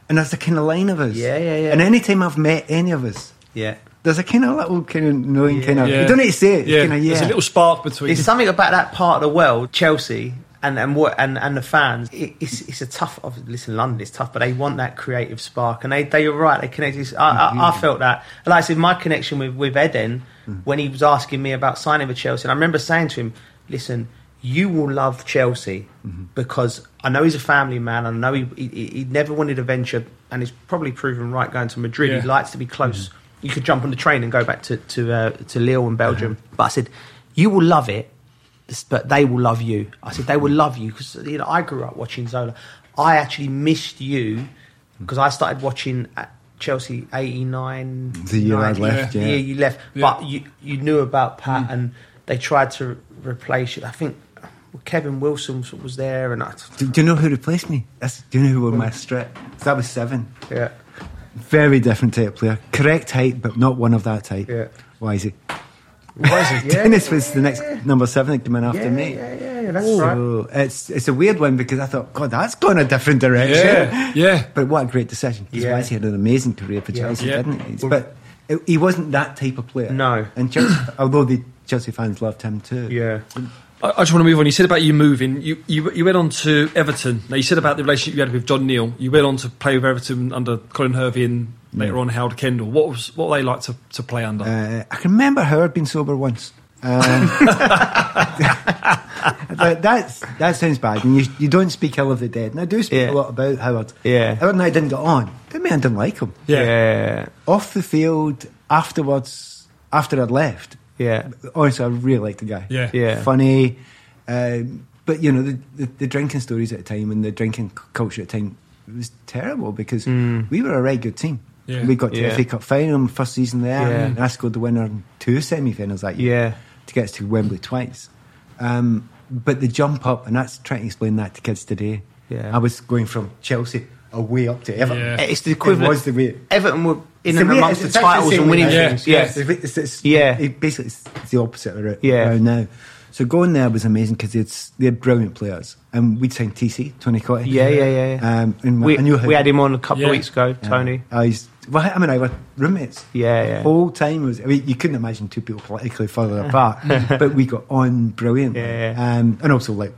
C: And that's the kind of line of us.
D: Yeah, yeah, yeah.
C: And anytime I've met any of us,
D: yeah.
C: there's a kind of little kind of knowing kind of
B: Yeah.
C: you don't need to say it. It's
B: yeah.
C: kind of yeah.
B: There's a little spark between.
D: There's something about that part of the world, Chelsea, and and what and, and the fans. It, it's it's a tough. Listen, London is tough, but they want that creative spark, and they they are right. They connect. I, I, I mm-hmm. felt that. And like I said, my connection with with Eden mm. when he was asking me about signing with Chelsea, and I remember saying to him, "Listen." You will love Chelsea mm-hmm. because I know he's a family man. and I know he, he he never wanted a venture, and he's probably proven right going to Madrid.
B: Yeah.
D: He likes to be close. Mm-hmm. You could jump on the train and go back to to uh, to Lille in uh-huh. Belgium. But I said, you will love it, but they will love you. I said they will love you because you know I grew up watching Zola. I actually missed you because I started watching at Chelsea eighty nine.
C: The year I left,
D: the
C: yeah.
D: year you left.
B: Yeah.
D: But you you knew about Pat mm. and they tried to replace you. I think Kevin Wilson was there, and I,
C: Do, do you know who replaced me? That's, do you know who won my strip? That was seven.
D: yeah,
C: Very different type of player. Correct height, but not one of that type.
D: Yeah.
C: Why is he?
B: Why is it?
D: Yeah,
C: Dennis was the next number seven that came in after
D: yeah,
C: me.
D: yeah, yeah, yeah, that's right.
C: So it's it's a weird one because I thought, God, that's gone a different direction.
B: Yeah, yeah. (laughs)
C: But what a great decision. Because
D: Yeah.
C: he had an amazing career for Chelsea,
B: Yeah.
C: didn't he? But it, he wasn't that type of player.
D: No.
C: And Chelsea, (coughs) although the Chelsea fans loved him too.
D: Yeah,
B: I, I just want to move on. You said about you moving. You, you you went on to Everton. Now you said about the relationship you had with John Neal. You went on to play with Everton under Colin Harvey and later on Howard Kendall. What was what were they like to, to play under?
C: Uh, I can remember Howard being sober once. Um, (laughs) but that's, that sounds bad. And you, you don't speak ill of the dead. And I do speak
D: Yeah.
C: a lot about Howard.
D: Yeah.
C: Howard and I didn't get on. Didn't mean I didn't like him.
B: Yeah.
D: yeah,
C: Off the field, afterwards, after I'd left,
D: yeah.
C: honestly, I really liked the guy.
B: Yeah.
D: Yeah.
C: Funny. Um, but, you know, the, the, the drinking stories at the time and the drinking culture at the time was terrible because we were a right good team.
B: Yeah.
C: We got to
D: Yeah.
C: the FA Cup final first season there,
D: Yeah.
C: and I scored the winner in two semi finals that year
D: Yeah.
C: to get us to Wembley twice. Um, but the jump up, and that's trying to explain that to kids today.
D: Yeah.
C: I was going from Chelsea away up to Everton.
B: Yeah.
D: It's the equivalent.
C: It was the way.
D: Everton were in
C: It's
D: and
C: the
D: amongst the
C: it's actually
D: titles
C: same
D: and winning things.
B: Yeah.
D: Yeah,
C: It's, it's, it's,
D: Yeah.
C: it basically, it's, it's the opposite of it
D: Yeah.
C: around now. So going there was amazing because it's they had brilliant players, and we'd signed TC Tony Cottee.
D: Yeah, yeah, yeah, yeah.
C: Um, and
D: we,
C: I knew
D: we had him on a couple
B: Yeah.
D: of weeks ago,
C: Yeah.
D: Tony.
C: Uh, he's, well, I mean, I were roommates.
D: Yeah, yeah.
C: The whole time was. I mean, you couldn't imagine two people politically further apart, (laughs) but we got on brilliantly.
D: Yeah, yeah.
C: Um, and also, like,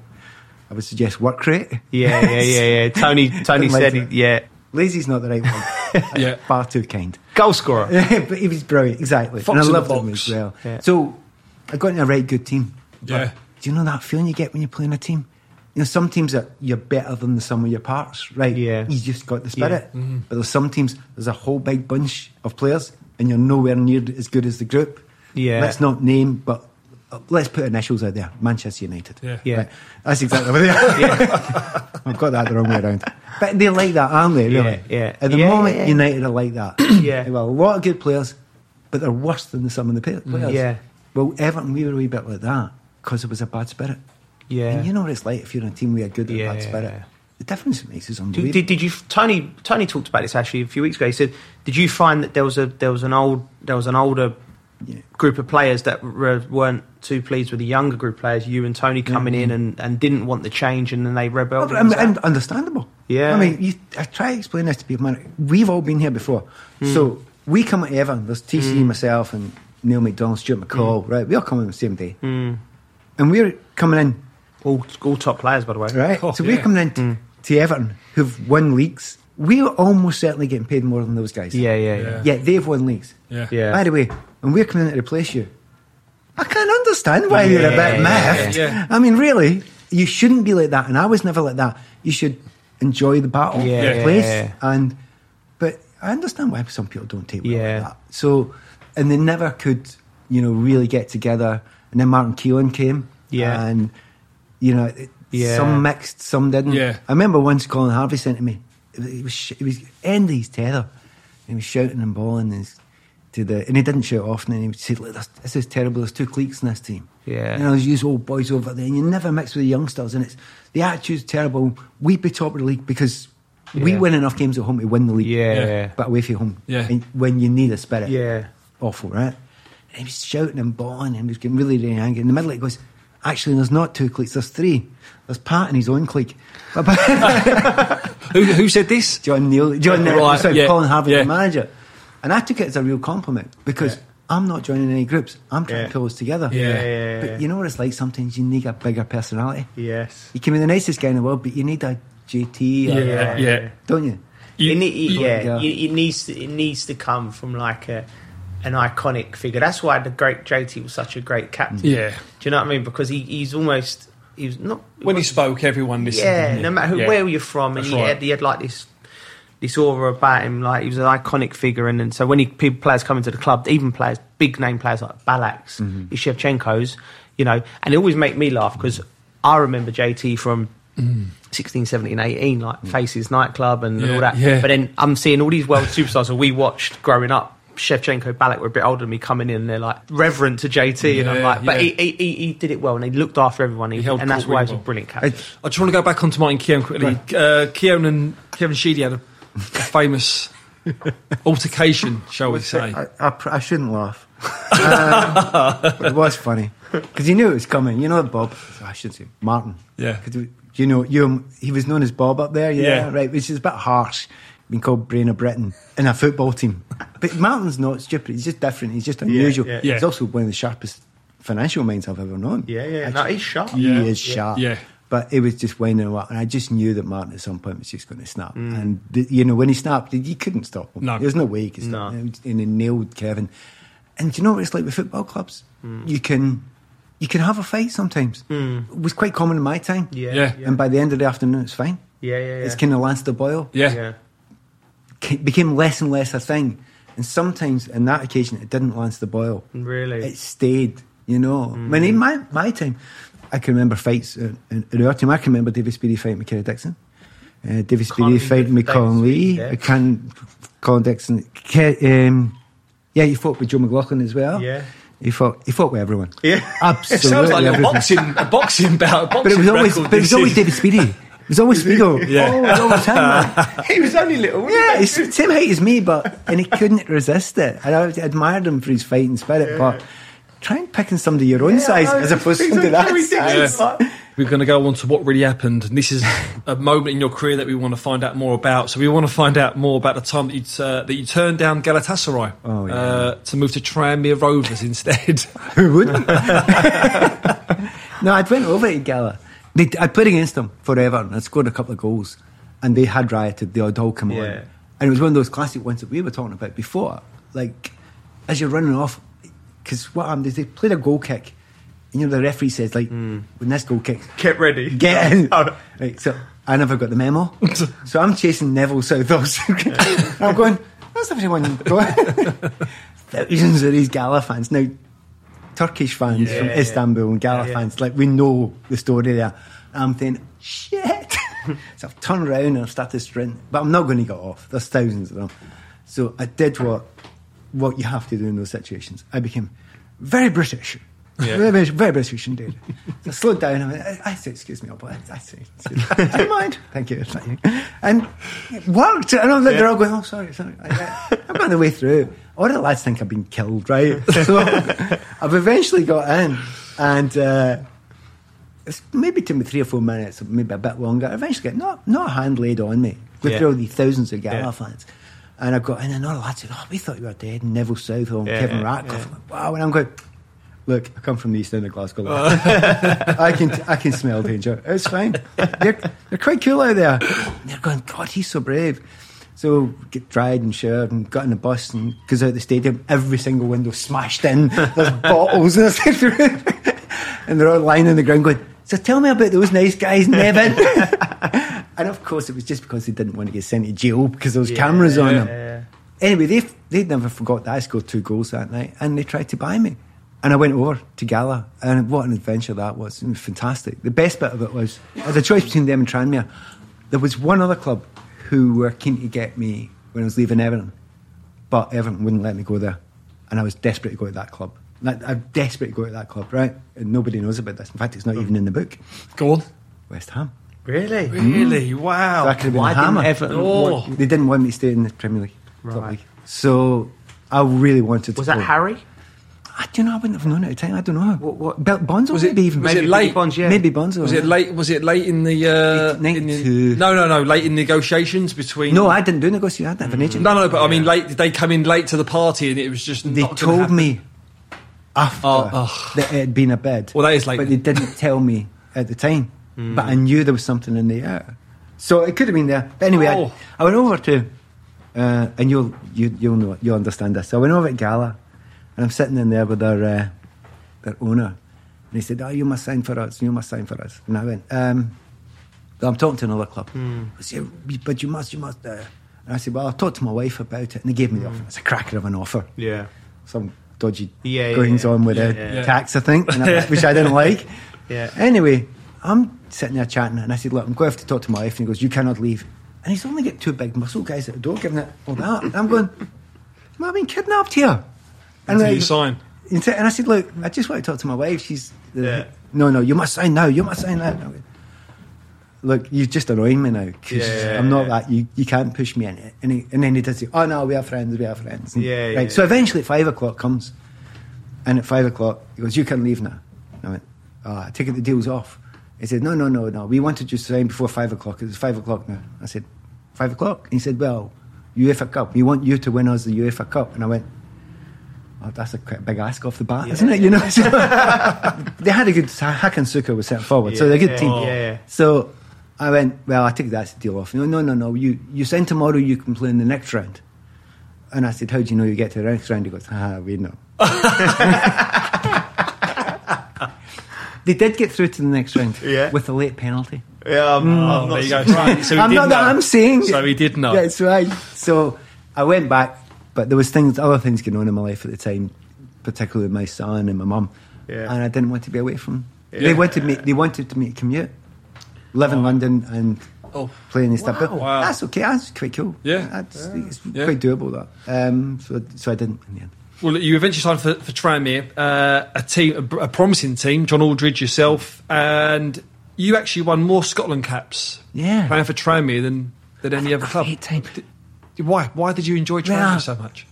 C: I would suggest work rate.
D: Yeah, yeah, yeah, yeah. (laughs) Tony, Tony said,
C: that.
D: he, yeah,
C: Lazy's not the right one. (laughs)
B: Yeah.
C: Far too kind.
D: goal scorer. (laughs)
C: but he was brilliant, exactly.
B: Fox
C: and I
B: in
C: loved him as well.
D: Yeah.
C: So I got in a right good team.
B: Yeah.
C: Do you know that feeling you get when you're playing a team? You know, some teams are you're better than the sum of your parts, right?
D: Yeah.
C: You just got the spirit.
B: Mm-hmm.
C: But there's some teams, there's a whole big bunch of players, and you're nowhere near as good as the group.
D: Yeah.
C: Let's not name, but let's put initials out there. Manchester United.
B: Yeah.
D: Yeah.
C: Right. That's exactly what they are. (laughs) yeah. (laughs) I've got that the wrong way around. But they're like that, aren't they? Really?
D: Yeah, yeah.
C: At the
D: Yeah,
C: moment,
D: yeah.
C: United are like that. (coughs)
D: Yeah.
C: Well, a lot of good players, but they're worse than the sum of the pa- mm, players.
D: Yeah.
C: Well, Everton, we were a wee bit like that because it was a bad spirit.
D: Yeah.
C: And you know what it's like if you're in a team with a good and
D: Yeah.
C: bad spirit. The difference it makes is
D: Did,
C: unbelievable.
D: did, did you Tony Tony talked about this actually a few weeks ago. He said, "Did you find that there was a there was an old there was an older
C: Yeah.
D: Group of players that were, weren't too pleased with the younger group of players, you and Tony coming in and, and didn't want the change, and then they rebelled.
C: Mm-hmm. But,
D: against that?
C: and understandable.
D: Yeah.
C: I mean, you, I try to explain this to people, man. We've all been here before.
D: Hmm.
C: So we come at Everton. There's TC, myself, and Neil McDonald, Stuart McCall.
D: Hmm.
C: Right, we all come on the same day, and we're coming in
D: all, all top players, by the way.
C: right.
B: Oh,
C: so
B: yeah.
C: we're coming in to, to Everton, who've won leagues. We're almost certainly getting paid more than those guys.
D: Yeah, yeah,
B: Yeah.
D: yeah.
C: Yet they've won leagues.
B: Yeah.
D: Yeah.
C: By the way, and we're coming in to replace you, I can't understand why you're a
D: Yeah,
C: bit miffed.
B: yeah.
C: I mean, really, you shouldn't be like that, and I was never like that. You should enjoy the battle,
D: Yeah,
C: the
D: yeah,
C: place,
D: yeah.
C: and but I understand why some people don't take well
D: Yeah.
C: like that. So, and they never could, you know, really get together. And then Martin Keown came.
D: Yeah.
C: And, you know, it,
D: Yeah.
C: some mixed, some didn't.
B: Yeah.
C: I remember once Colin Harvey sent to me, it was, it was, sh- it was end of his tether. He was shouting and bawling his, to the, and he didn't shout often. And he would say, Look, this, this is terrible. There's two cliques in this team.
D: Yeah.
C: You know, there's these old boys over there, and you never mix with the youngsters. And it's, the attitude's terrible. We'd be top of the league because we win enough games at home to win the league
D: Yeah.
B: Yeah.
C: but away from home.
B: Yeah.
C: And when you need a spirit.
D: Yeah.
C: Awful, right? And he was shouting and bawling and he was getting really, really angry. In the middle, he goes, Actually, there's not two cliques, there's three. There's Pat and his own clique. (laughs) But- but-
B: Who, who said this?
C: John Neal, John Neal,
B: Right,
C: sorry,
B: yeah,
C: Colin Harvey,
B: yeah.
C: the manager. And I took it as a real compliment because
D: Yeah.
C: I'm not joining any groups. I'm trying
D: Yeah.
C: to pull us together.
B: Yeah.
D: Yeah, yeah,
C: But
D: yeah.
C: you know what it's like? Sometimes you need a bigger personality.
D: Yes.
C: You can be the nicest guy in the world, but you need a JT, or-
B: Yeah, yeah.
C: don't you?
B: You-
D: it, ne-
B: you-
D: yeah,
C: yeah.
D: you- it needs to, it needs to come from like a an iconic figure. That's why the great JT was such a great captain.
B: Yeah.
D: Do you know what I mean? Because he, he's almost he was not
B: When he spoke, everyone listened.
D: yeah, no matter who,
B: Yeah.
D: where you're from, and
B: That's
D: he
B: right.
D: had, he had like this this aura about him, like he was an iconic figure. And, and so when he, people players come into the club, even players, big name players like Ballacks,
B: Mm-hmm.
D: Shevchenko's, you know, and it always make me laugh because I remember JT from.
B: Mm.
D: 16, 17, 18, like Faces nightclub and, and all that.
B: yeah.
D: But then I'm seeing all these world superstars that we watched growing up. Shevchenko, Ballack were a bit older than me coming in. and They're like reverent to JT, and I'm like, but
B: yeah.
D: he, he, he, he did it well, and he looked after everyone, he,
B: He held
D: and that's
B: court
D: why
B: really
D: he's a brilliant captain.
B: I just want to go back onto Martin Keown quickly. Uh, Keown and Kevin Sheedy had a, a famous (laughs) altercation, shall we say?
C: I, I, I shouldn't laugh. Um, but it was funny because you knew it was coming. You know, Bob. I should say Martin.
B: Yeah.
C: 'Cause we- you know, you he was known as Bob up there. Yeah,
B: Yeah.
C: right. Which is a bit harsh, being called Brain of Britain in a football team. But Martin's not stupid. He's just different. He's just unusual.
D: yeah.
B: Yeah.
C: He's also one of the sharpest financial minds I've ever known.
D: Yeah, yeah. No, he's sharp.
C: He
B: Yeah.
C: is sharp.
B: Yeah.
C: But it was just winding him up, and I just knew that Martin at some point was just going to snap.
D: Mm.
C: And the, you know, when he snapped, you couldn't stop him.
B: No.
C: There's no way he could stop
D: No.
C: him. And he nailed Kevin. And do you know what it's like with football clubs?
D: Mm.
C: You can you can have a fight sometimes. It was quite common in my time.
D: Yeah,
B: Yeah.
D: yeah,
C: And by the end of the afternoon, it's fine.
D: yeah, yeah.
C: It's kind of Lance the boil.
B: Yeah.
D: yeah.
C: It became less and less a thing. And sometimes, in that occasion, it didn't Lance the boil.
D: Really?
C: It stayed, you know. Mean, in my, my time, I can remember fights in, in, in our team. I can remember David Speedie fighting McKenna Dixon. Uh, David
D: Speedie
C: fighting Colin Lee. I can Colin Dixon. Um, yeah, he fought with Joe McLaughlin as well.
D: Yeah.
C: He fought. He fought with everyone.
D: Yeah. (laughs)
B: It
C: absolutely.
B: sounds like a boxing, a boxing bout. A boxing
C: But it was always, but it was always. David Speedie. (laughs) It was always Spiegel.
B: Yeah.
C: Oh, it was always him. man. (laughs)
D: he was only little.
C: Yeah, he's the same height as me, but and he couldn't resist it. And I admired him for his fighting spirit, but try and picking somebody your own size as opposed to somebody that size.
B: Yeah. We're going to go on to what really happened. And this is a moment in your career that we want to find out more about. So we want to find out more about the time that you, uh, that you turned down Galatasaray
C: Oh, yeah.
B: uh, to move to Tranmere Rovers instead. (laughs)
C: Who wouldn't? (laughs) no, I'd went over to Gala. They, I played against them forever and I scored a couple of goals. And they had rioted, they had all come on. And it was one of those classic ones that we were talking about before. Like, as you're running off, because what happened is they played a goal kick. And, you know, the referee says, like, hmm. when this goal kick,
D: Get ready.
C: get (laughs) in.
D: Oh.
C: Right, so I never got the memo. (laughs) so I'm chasing Neville and (laughs) I'm going, where's everyone going? Thousands of these Gala fans. Now, Turkish fans
D: Yeah,
C: from. Istanbul and Gala
D: Yeah, yeah.
C: fans, like, we know the story there. And I'm thinking, shit. (laughs) so I've turned around and I've started sprinting. But I'm not going to get off. There's thousands of them. So I did what what you have to do in those situations. I became very British.
B: Yeah.
C: Very, British- very British indeed. so I slowed down. I, went, I, I said, excuse me, oh boy. I said, excuse me. (laughs) do you mind? Thank you. Thank you. And it worked. And I'm like, they're all going, oh, sorry, sorry. I, I'm going the way through. All the lads think I've been killed, right? (laughs) So I've eventually got in. And uh, it's maybe took me three or four minutes, maybe a bit longer. I eventually get not, not a hand laid on me with
D: Yeah.
C: all the thousands of Gala
D: Yeah.
C: fans. And I got in, and all the lads said, Oh, we thought you were dead. And Neville Southall and
D: Yeah,
C: Kevin Ratcliffe.
D: yeah.
C: I'm like, wow. And I'm going, Look, I come from the east end of Glasgow. (laughs) I can I can smell danger. It's fine. They're, they're quite cool out there. And they're going, God, he's so brave. So get dried and showered and got in the bus and goes out the stadium. Every single window smashed in. There's (laughs) bottles and (laughs) and they're all lying on the ground going. So tell me about those nice guys, Nevin. (laughs) and of course, it was just because they didn't want to get sent to jail because there was
D: Yeah,
C: cameras on them.
D: yeah.
C: anyway, they they never forgot that I scored two goals that night, and they tried to buy me. And I went over to Gala, and what an adventure that was! It was fantastic. The best bit of it was I had a choice between them and Tranmere. There was one other club who were keen to get me when I was leaving Everton, but Everton wouldn't let me go there, and I was desperate to go to that club. Like, I'm desperate to go to that club, right? And nobody knows about this. In fact, it's not even in the book.
B: Go on.
C: West Ham.
D: Really? Mm.
B: Really? Wow.
C: That could have been
D: Why
C: a
D: didn't
C: hammer.
D: Everton
B: Oh.
D: want-
C: They didn't want me to stay in the Premier League.
D: Right.
C: league. So I really wanted to
D: Was that
C: go.
D: Harry?
C: I do know. I wouldn't have known at the time. I don't know.
D: What- what-
C: Bonzo
B: Was it-
C: maybe even.
B: was
C: maybe,
B: it late?
D: Bonds, yeah.
C: maybe Bonzo.
B: Was it
C: yeah.
B: late? Was it late in the? Uh, in the no, no, no. Late in negotiations between.
C: No, I didn't do negotiations. I didn't have an agent.
B: no, no. But I mean, late. Did they come in late to the party, and it was just.
C: They told me after
B: Oh, oh.
C: that it had been a bid.
B: Well, that is late
C: But they didn't tell me at the time.
B: Hmm.
C: But I knew there was something in the air. So it could have been there. But anyway,
B: Oh.
C: I, I went over to, uh, and you'll you, you'll know you'll understand this. So I went over to Gala, and I'm sitting in there with their uh, their owner, and he said, "Oh, you must sign for us. You must sign for us." And I went, um, "I'm talking to another club."
B: Hmm.
C: I said, "But you must, you must." Uh, and I said, "Well, I'll talk to my wife about it," and they gave me the offer. It's a cracker of an offer
D: Yeah.
C: some dodgy
D: Yeah,
C: goings
D: yeah.
C: on with
D: Yeah,
C: the
D: yeah.
C: tax, I think, I- which I didn't like. (laughs)
D: Yeah.
C: Anyway, I'm sitting there chatting, and I said, "Look, I'm going to have to talk to my wife." And he goes, "You cannot leave." And he's only got two big muscle guys at the door giving it all that. And I'm going, "Am I being kidnapped here?" And,
B: Until you sign.
C: and and I said, "Look, I just want to talk to my wife. She's the,
D: Yeah.
C: no, no. You must sign now. You must sign now." And I went, Look, you're just annoying me now because
D: Yeah,
C: I'm not that. You, you can't push me in it. And, he, and then he does say, "Oh no, we are friends. We are friends." And-
D: Yeah,
C: right.
D: yeah,
C: so eventually, five o'clock comes, and at five o'clock, he goes, "You can leave now." And I went, "Oh, I take it the deal's off." He said, "No, no, no, no. We wanted you to sign before five o'clock. It's five o'clock now." I said, five o'clock?" And he said, "Well, UEFA Cup. We want you to win us the UEFA Cup." And I went, "Oh, that's a quite big ask off the bat, isn't it?" You know. So, (laughs) (laughs) they had a good Hakan Sukur was sent forward, so they're a good
D: Yeah,
C: team.
D: yeah, yeah.
C: So I went, well, I take that's the deal off. No, no, no, no. You you sign tomorrow, you can play in the next round. And I said, how do you know you get to the next round? He goes, ah, we know. (laughs) they did get through to the next round
D: Yeah.
C: with a late penalty.
D: Yeah, I'm,
C: Mm.
D: I'm
B: Oh,
D: not
B: there you go.
D: surprised.
B: So he
C: I'm
B: did
C: not that. I'm saying.
B: So he did not.
C: That's right. So I went back, but there was things, other things going on in my life at the time, particularly with my son and my mum,
D: Yeah.
C: and I didn't want to be away from.
B: Yeah.
C: They wanted me. They wanted me to commute, live in London, and
B: Oh.
C: play in stuff. But
B: Wow.
C: that's okay. That's quite cool.
B: Yeah.
C: that's, it's
B: Yeah.
C: quite doable. That. Um, so, so I didn't in the end.
B: Well, you eventually signed for, for Tranmere, uh, a team, a, a promising team. John Aldridge, yourself, and you actually won more Scotland caps
C: Yeah.
B: playing for Tranmere than than any other club.
C: Time.
B: Why? Why did you enjoy Tranmere
C: Yeah.
B: so much?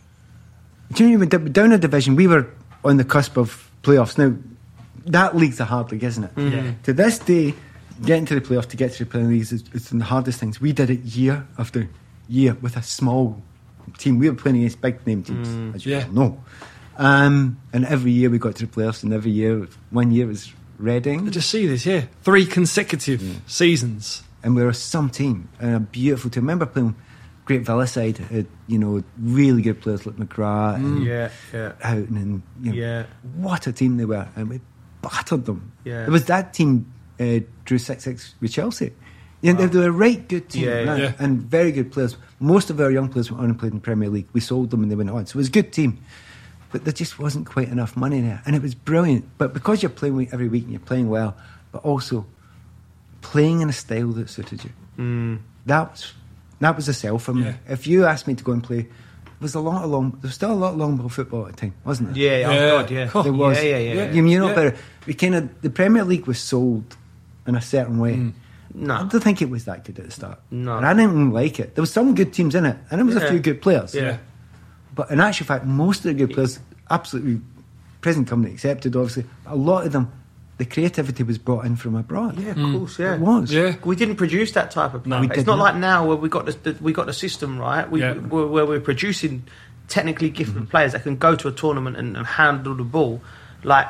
C: Do you know, down a division, we were on the cusp of playoffs. Now, that league's a hard league, isn't it?
B: Yeah.
C: To this day, getting to the playoffs, to get to the Premier League is, is the hardest things. We did it year after year with a small team. We were playing against big name teams, as you
B: Yeah.
C: all know. Um, and every year we got to the playoffs, and every year, one year was Reading.
B: I just see this, yeah, three consecutive seasons.
C: and we were a some team and a beautiful team. I remember playing Great Villaside, had, you know, really good players like McGrath and
D: Yeah, yeah.
C: Houghton, and you know,
D: Yeah.
C: what a team they were, and we battered them.
D: Yeah.
C: It was that team uh, drew six six with Chelsea. You know, they, they were a right good team
D: Yeah,
C: right?
B: yeah.
C: and very good players. Most of our young players went on and played in the Premier League. We sold them and they went on, so it was a good team. But there just wasn't quite enough money there, and it was brilliant. But because you're playing every week and you're playing well, but also playing in a style that suited you.
D: Mm.
C: That was that was a sell for me.
B: Yeah.
C: If you asked me to go and play, there was a lot of long. There was still a lot of long ball football at the time, wasn't there?
D: Yeah,
B: Yeah.
D: oh God, yeah.
C: There was.
D: Yeah, yeah, yeah.
B: Yeah.
C: You, you know
B: Yeah.
C: better. We kind of the Premier League was sold in a certain way.
B: Mm.
D: No.
C: I don't think it was that good at the start.
D: No.
C: and I didn't like it. There was some good teams in it, and there was a few good players.
B: Yeah.
C: But in actual fact, most of the good players, absolutely, present company accepted. Obviously, a lot of them, the creativity was brought in from abroad.
D: Yeah, of course, yeah.
C: It was.
B: Yeah.
D: We didn't produce that type of
B: No. We
D: it's not
C: not.
D: like now where we got the, the we got the system right. We
B: Yeah.
D: where, where we're producing technically gifted
C: Mm-hmm.
D: players that can go to a tournament and, and handle the ball. Like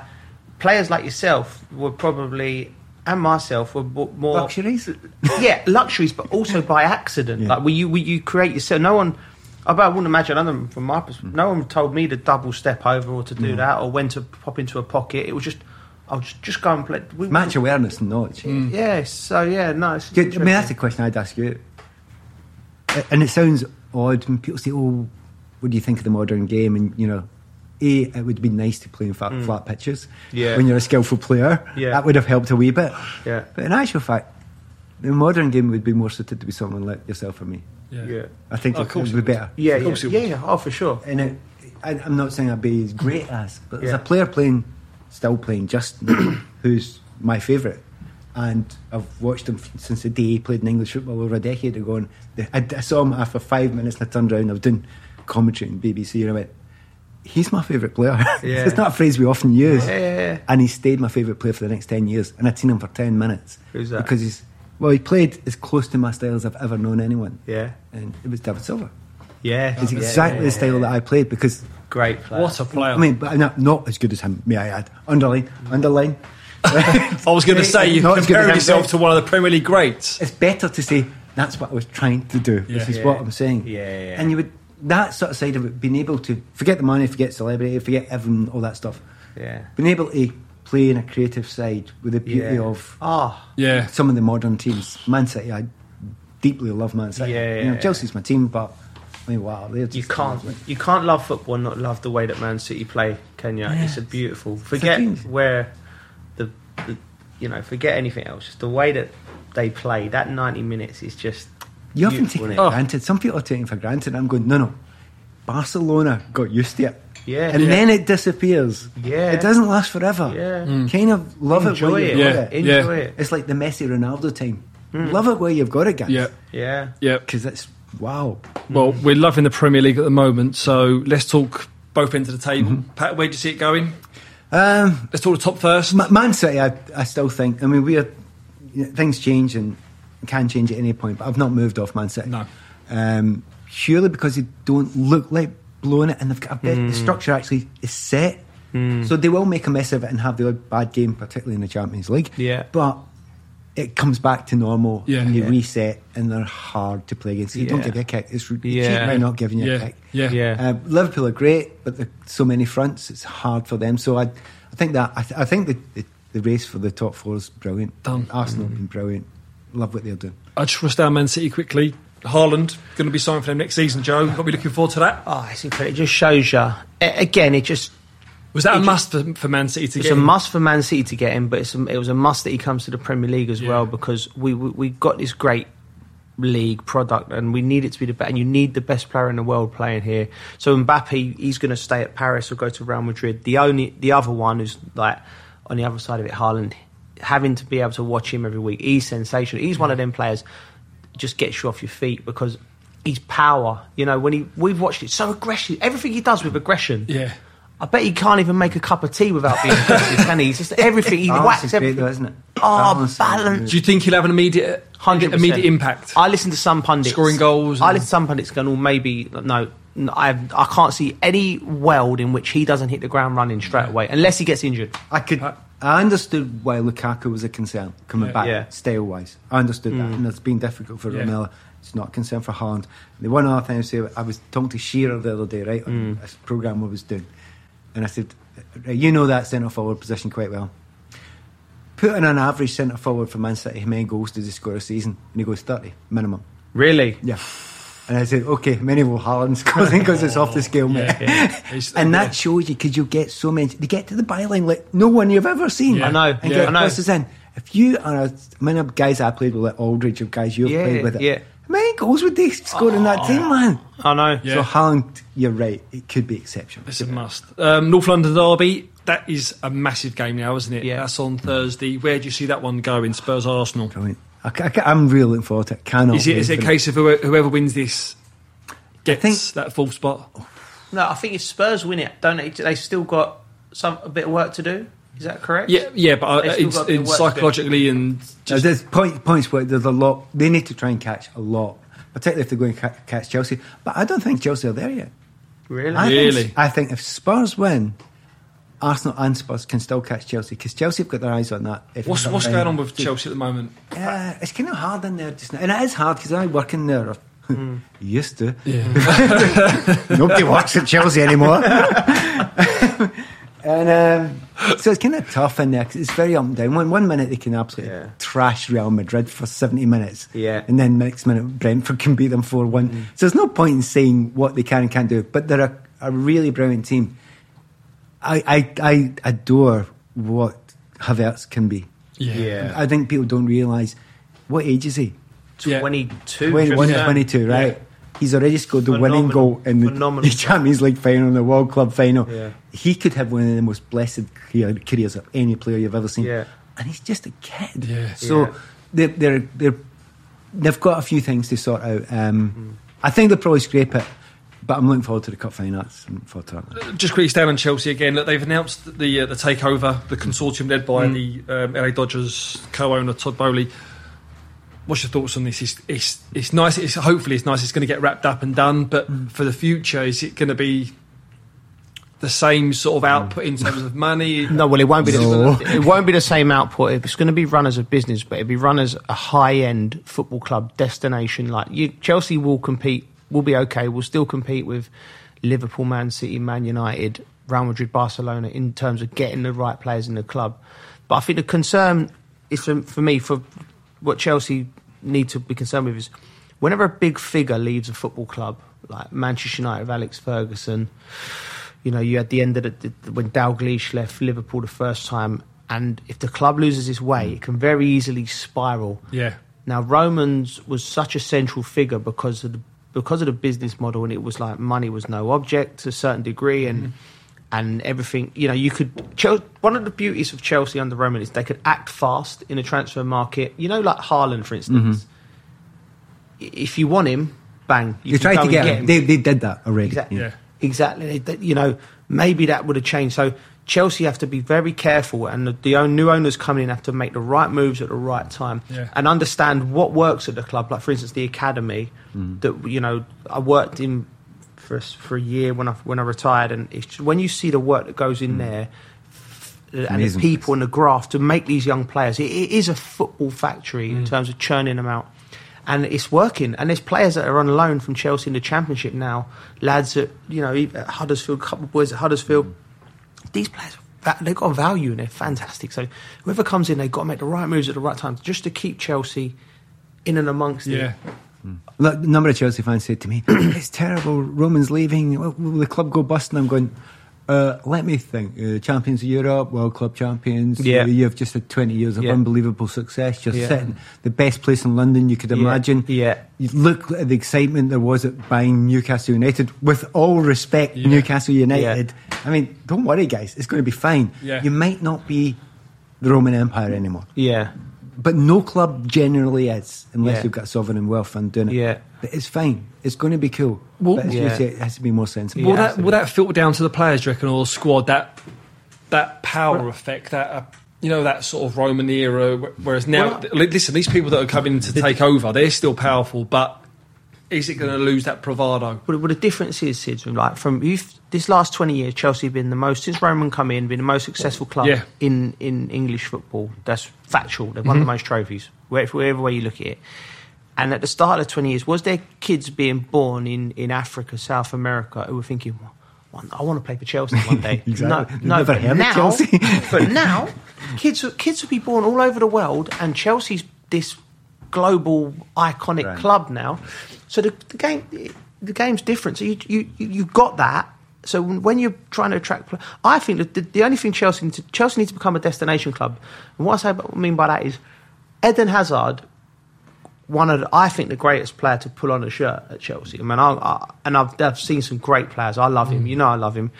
D: players like yourself were probably and myself were more
C: Luxuries. (laughs)
D: yeah, luxuries, but also by accident.
C: Yeah.
D: Like we you we, you create yourself. No one. I wouldn't imagine other from my perspective.
C: Mm.
D: No one told me to double step over or to do that or when to pop into a pocket. It was just I'll just, just go and play. We,
C: Match awareness and knowledge.
D: Yeah. So yeah, no. It's
C: Good. I mean, that's
D: interesting.
C: the question I'd ask you. And it sounds odd when people say, "Oh, what do you think of the modern game? And you know, a it would be nice to play in flat, flat pitches.
D: Mm. Yeah.
C: when you're a skillful player,
D: Yeah.
C: that would have helped a wee bit.
D: Yeah.
C: but in actual fact, the modern game would be more suited to be someone like yourself or me.
D: Yeah. yeah.
C: I think
B: Oh,
C: it,
B: of course
C: would be better.
D: Yeah,
B: Of
D: yeah,
B: it
D: yeah,
B: would.
D: yeah. Oh, for sure.
C: And it, I, I'm not saying I'd be as great as, but there's
D: Yeah.
C: a player playing, still playing just now, (clears throat) who's my favourite. And I've watched him since the day he played in English football over a decade ago. And I, I saw him after five minutes and I turned around. I was doing commentary in BBC and I went, he's my favourite player. (laughs)
D: Yeah.
C: it's not a phrase we often use.
D: Yeah, yeah, yeah.
C: And he stayed my favourite player for the next 10 years. And I'd seen him for 10 minutes.
D: Who's that?
C: Because he's, well, he played as close to my style as I've ever known anyone.
D: Yeah.
C: And it was David Silva.
D: Yeah.
C: It's exactly the style that I played because
D: Great player.
B: What a player!
C: I mean, but not, not as good as him, may I add. Underline, underline.
B: I was going (laughs) to say you
C: Not as good
B: compared
C: him,
B: yourself to one of the Premier League greats.
C: It's better to say that's what I was trying to do. This is
D: Yeah.
C: what I'm saying.
D: Yeah, yeah, yeah.
C: And you would that sort of side of it, being able to forget the money, forget celebrity, forget everything, all that stuff.
D: Yeah.
C: Being able to play in a creative side with the beauty
D: Yeah.
C: of
D: Ah.
B: Yeah,
C: some of the modern teams. Man City, I deeply love Man City.
D: Yeah,
C: you know,
D: yeah,
C: Chelsea's my team, but I mean, wow,
D: You can't
C: lovely.
D: you can't love football and not love the way that Man City play, can you? It's a beautiful. Forget
C: dream.
D: where the, the you know forget anything else. Just the way that they play that ninety minutes is just.
C: You often
D: beautiful,
C: take it for
B: Oh.
C: granted. Some people are taking it for granted. I'm going, no, no. Barcelona got used to it.
D: Yeah.
C: And
D: Yeah.
C: then it disappears.
D: Yeah.
C: It doesn't last forever.
D: Yeah. Mm.
C: Kind of love
D: Enjoy
C: it while
D: it.
C: you've
B: Yeah.
C: it.
D: Enjoy
B: Yeah.
D: it.
C: It's like the Messi Ronaldo time. Mm. Love it where you've got it, guys.
B: yeah,
D: Yeah.
B: yeah.
C: Because it's, wow.
B: Well, we're loving the Premier League at the moment, so let's talk both ends of the table.
C: Mm-hmm.
B: Pat, where do you see it going?
C: Um,
B: Let's talk the top first.
C: Ma- Man City, I, I still think, I mean, we are, you know, things change and can change at any point, but I've not moved off Man City.
B: No.
C: Um, purely because they don't look like blowing it and they've got a bit,
B: Hmm.
C: the structure actually is set. So they will make a mess of it and have the bad game, particularly in the Champions League.
D: Yeah.
C: But it comes back to normal
B: Yeah.
C: and they
D: Yeah.
C: reset and they're hard to play against. You don't
D: Yeah.
C: give you a kick. It's yeah.
D: Yeah.
C: cheap by not giving you a kick.
B: yeah,
D: Yeah.
C: Uh, Liverpool are great, but there's so many fronts. It's hard for them. So I, I think that I, th- I think the, the the race for the top four is brilliant.
B: Done.
C: Arsenal have been brilliant. Love what they're doing.
B: I just rushed down Man City quickly. Haaland going to be signed for them next season. Joe, got to be looking forward to that.
D: Oh, it's incredible. It just shows you. Again, it just
B: Was that a must for, for Man City to
D: It's
B: get?
D: It's
B: a
D: must for Man City to get him, but it's a, it was a must that he comes to the Premier League as
B: Yeah.
D: well because we, we we got this great league product and we need it to be the best. And you need the best player in the world playing here. So Mbappe, he's going to stay at Paris or go to Real Madrid. The only the other one who's like on the other side of it, Haaland, having to be able to watch him every week, he's sensational. He's one of them players just gets you off your feet because. His power, you know, when he we've watched it so aggressive, everything he does with aggression.
B: Yeah.
D: I bet he can't even make a cup of tea without being aggressive, can he? He's just everything. He
C: Balance
D: whacks
C: is
D: everything,
C: though, isn't it?
D: Oh,
C: Balance
D: balance.
B: Do you think he'll have an immediate,
D: Hundred
B: immediate impact?
D: I listen to some pundits
B: Scoring goals
D: I
B: and-
D: listen to some pundits going, "Oh, maybe no." no, I I can't see any world in which he doesn't hit the ground running straight away, unless he gets injured.
C: I could. Uh, I understood why Lukaku was a concern coming
B: Yeah.
C: back
D: Yeah.
C: style wise. I understood that, mm. and it's been difficult for
B: Yeah.
C: Romelu. It's not a concern for Haaland. The one other thing I say, I was talking to Shearer the other day, right, on mm. this program I was doing, and I said, "You know that centre forward position quite well. Put in an average centre forward for Man City. How many goals does he score a season?" And he goes thirty minimum.
D: Really?
C: Yeah. And I said, okay, many will Haaland score because it's off the scale, mate. And
B: yeah.
C: that shows you because you get so many. They get to the byline like no one you've ever seen.
B: Yeah.
D: I know,
C: And
B: yeah,
C: get
D: I know.
C: in. If you are a, I mean, of guys I played with, like Aldridge, of guys you've
D: Yeah,
C: played with, it,
D: yeah.
C: How many goals would they score in that team, man?
D: I know.
B: Yeah.
C: So Haaland, you're right, it could be exceptional.
B: It's a must. Um, North London Derby. That is a massive game now, isn't it?
D: Yeah.
B: That's on Thursday. Where do you see that one going? Spurs Arsenal.
C: Brilliant. I, am really looking forward to it. Cannot.
B: Is it, it a case of whoever, whoever wins this gets
C: think-
B: that full spot?
D: No, I think if Spurs win it, don't they? They still got some a bit of work to do. Is that correct?
B: Yeah, yeah, but uh,
D: They've
B: it's,
D: got a bit of
B: it's
D: work to do.
B: psychologically and
C: Uh,
B: just
C: there's point, points where there's a lot. They need to try and catch a lot, particularly if they're going to ca- catch Chelsea. But I don't think Chelsea are there yet.
D: Really?
C: I
B: Really?
C: Think, I think if Spurs win, Arsenal and Spurs can still catch Chelsea because Chelsea have got their eyes on that. If
B: what's what's going on with Chelsea at the moment?
C: Yeah, it's kind of hard in there just now, and it is hard because I work in there. (laughs) Used to.
B: Yeah, (laughs)
C: Nobody works at Chelsea anymore. (laughs) And um, so it's kind of tough in there because it's very up and down. One, one minute they can absolutely
D: Yeah.
C: trash Real Madrid for 70 minutes.
D: Yeah.
C: And then next minute Brentford can beat them 4 1.
B: Mm.
C: So there's no point in saying what they can and can't do. But they're a, a really brilliant team. I, I, I adore what Havertz can be.
D: Yeah.
C: I think people don't realise what age is he?
B: Yeah.
D: 22.
C: 21,
D: just, uh,
C: 22, right? He's already scored the winning goal in the,
D: Phenomenal.
C: the (laughs) Champions League final, the World Club final.
D: Yeah.
C: He could have one of the most blessed career, careers of any player you've ever seen.
D: Yeah.
C: And he's just a kid.
B: Yeah.
C: So
D: Yeah.
C: They're, they're, they're, they've got a few things to sort out. Um,
D: Mm.
C: I think they'll probably scrape it, but I'm looking forward to the cup final. That's- I'm looking forward to that.
B: Just quickly down on Chelsea again. Look, they've announced the uh, the takeover, the consortium led by the um, LA Dodgers co-owner Todd Boehly. What's your thoughts on this? It's it's, it's nice. It's hopefully it's nice. It's going to get wrapped up and done. But mm. for the future, is it going to be the same sort of mm. output in terms of money?
D: No, well, it won't be. The, it won't be the same output. It's going to be run as a business, but it'll be run as a high-end football club destination. Like you, Chelsea will compete. Will be okay. Will still compete with Liverpool, Man City, Man United, Real Madrid, Barcelona in terms of getting the right players in the club. But I think the concern is for, for me for what Chelsea need to be concerned with is whenever a big figure leaves a football club like Manchester United, with Alex Ferguson. You know, you had the end of the, the when Dalglish left Liverpool the first time, and if the club loses its way, it can very easily spiral.
B: Yeah.
D: Now Romans was such a central figure because of the because of the business model, and it was like money was no object to a certain degree, and mm-hmm. And everything. You know, you could. Chel- one of the beauties of Chelsea under Roman is they could act fast in a transfer market. You know, like Haaland, for instance. Mm-hmm. I- If you want him, bang, you
C: They
D: can
C: tried to
D: and
C: get,
D: him.
C: him. They, they did that already.
D: Exactly.
B: Yeah.
D: Exactly. They- they- you know, maybe that would have changed. So Chelsea have to be very careful, and the, the own, new owners coming in have to make the right moves at the right time
B: Yeah.
D: and understand what works at the club. Like, for instance, the academy mm-hmm. that you know I worked in for for a year when I when I retired, and it's just, when you see the work that goes in there. And the people and the graft to make these young players. It, it is a football factory
B: Mm.
D: in terms of churning them out and it's working. And there's players that are on loan from Chelsea in the Championship now. Lads at you know at Huddersfield, a couple of boys at Huddersfield. These players, they've got value and they're fantastic. So whoever comes in, they've got to make the right moves at the right time just to keep Chelsea in and amongst
B: Yeah.
D: it.
C: Look, a number of Chelsea fans said to me, (clears throat) "It's terrible. Roman's leaving. Will, will the club go bust?" And I'm going, uh, "Let me think. Uh, champions of Europe, World Club champions.
D: Yeah.
C: Uh, you've just had 20 years of
D: Yeah.
C: unbelievable success. You're
D: Yeah.
C: sitting the best place in London you could imagine.
D: Yeah.
C: You look at the excitement there was at buying Newcastle United. With all respect. Newcastle United. I mean, don't worry, guys. It's going to be fine.
B: Yeah.
C: You might not be the Roman Empire anymore."
D: Yeah,
C: But no club generally is, unless
D: Yeah.
C: you've got sovereign wealth fund doing it.
D: Yeah.
C: But it's fine. It's going to be cool.
B: Well-
C: but
D: Yeah.
C: say, it has to be more sensible.
B: Will that will that filter down to the players, do you reckon, or the squad? That that power effect, that uh, you know, that sort of Roman era. Whereas now,
D: Well,
B: listen, these people that are coming to take over, they're still powerful, but is it going to lose that bravado?
D: But, but the difference is, Sid, from like from this last twenty years, Chelsea have been the most since Roman come in, been the most successful club
B: Yeah.
D: in, in English football. That's factual. They've won the mm-hmm. most trophies, wherever, wherever way you look at it. And at the start of the twenty years, was there kids being born in, in Africa, South America, who were thinking, "One- I want to play for Chelsea one day? (laughs)
C: Exactly.
D: No, no. but now,
C: Chelsea. (laughs)
D: but now, kids kids will be born all over the world, and Chelsea's this global iconic
C: Right.
D: club now. So the, the game the game's different. So you you you you've got that. So when you're trying to attract, I think that the, the only thing Chelsea need to, Chelsea needs to become a destination club. And what I say mean by that is Eden Hazard, one of the, I think the greatest player to pull on a shirt at Chelsea. I mean, I, I, and I've, I've seen some great players. I love him. Mm. You know, I love him.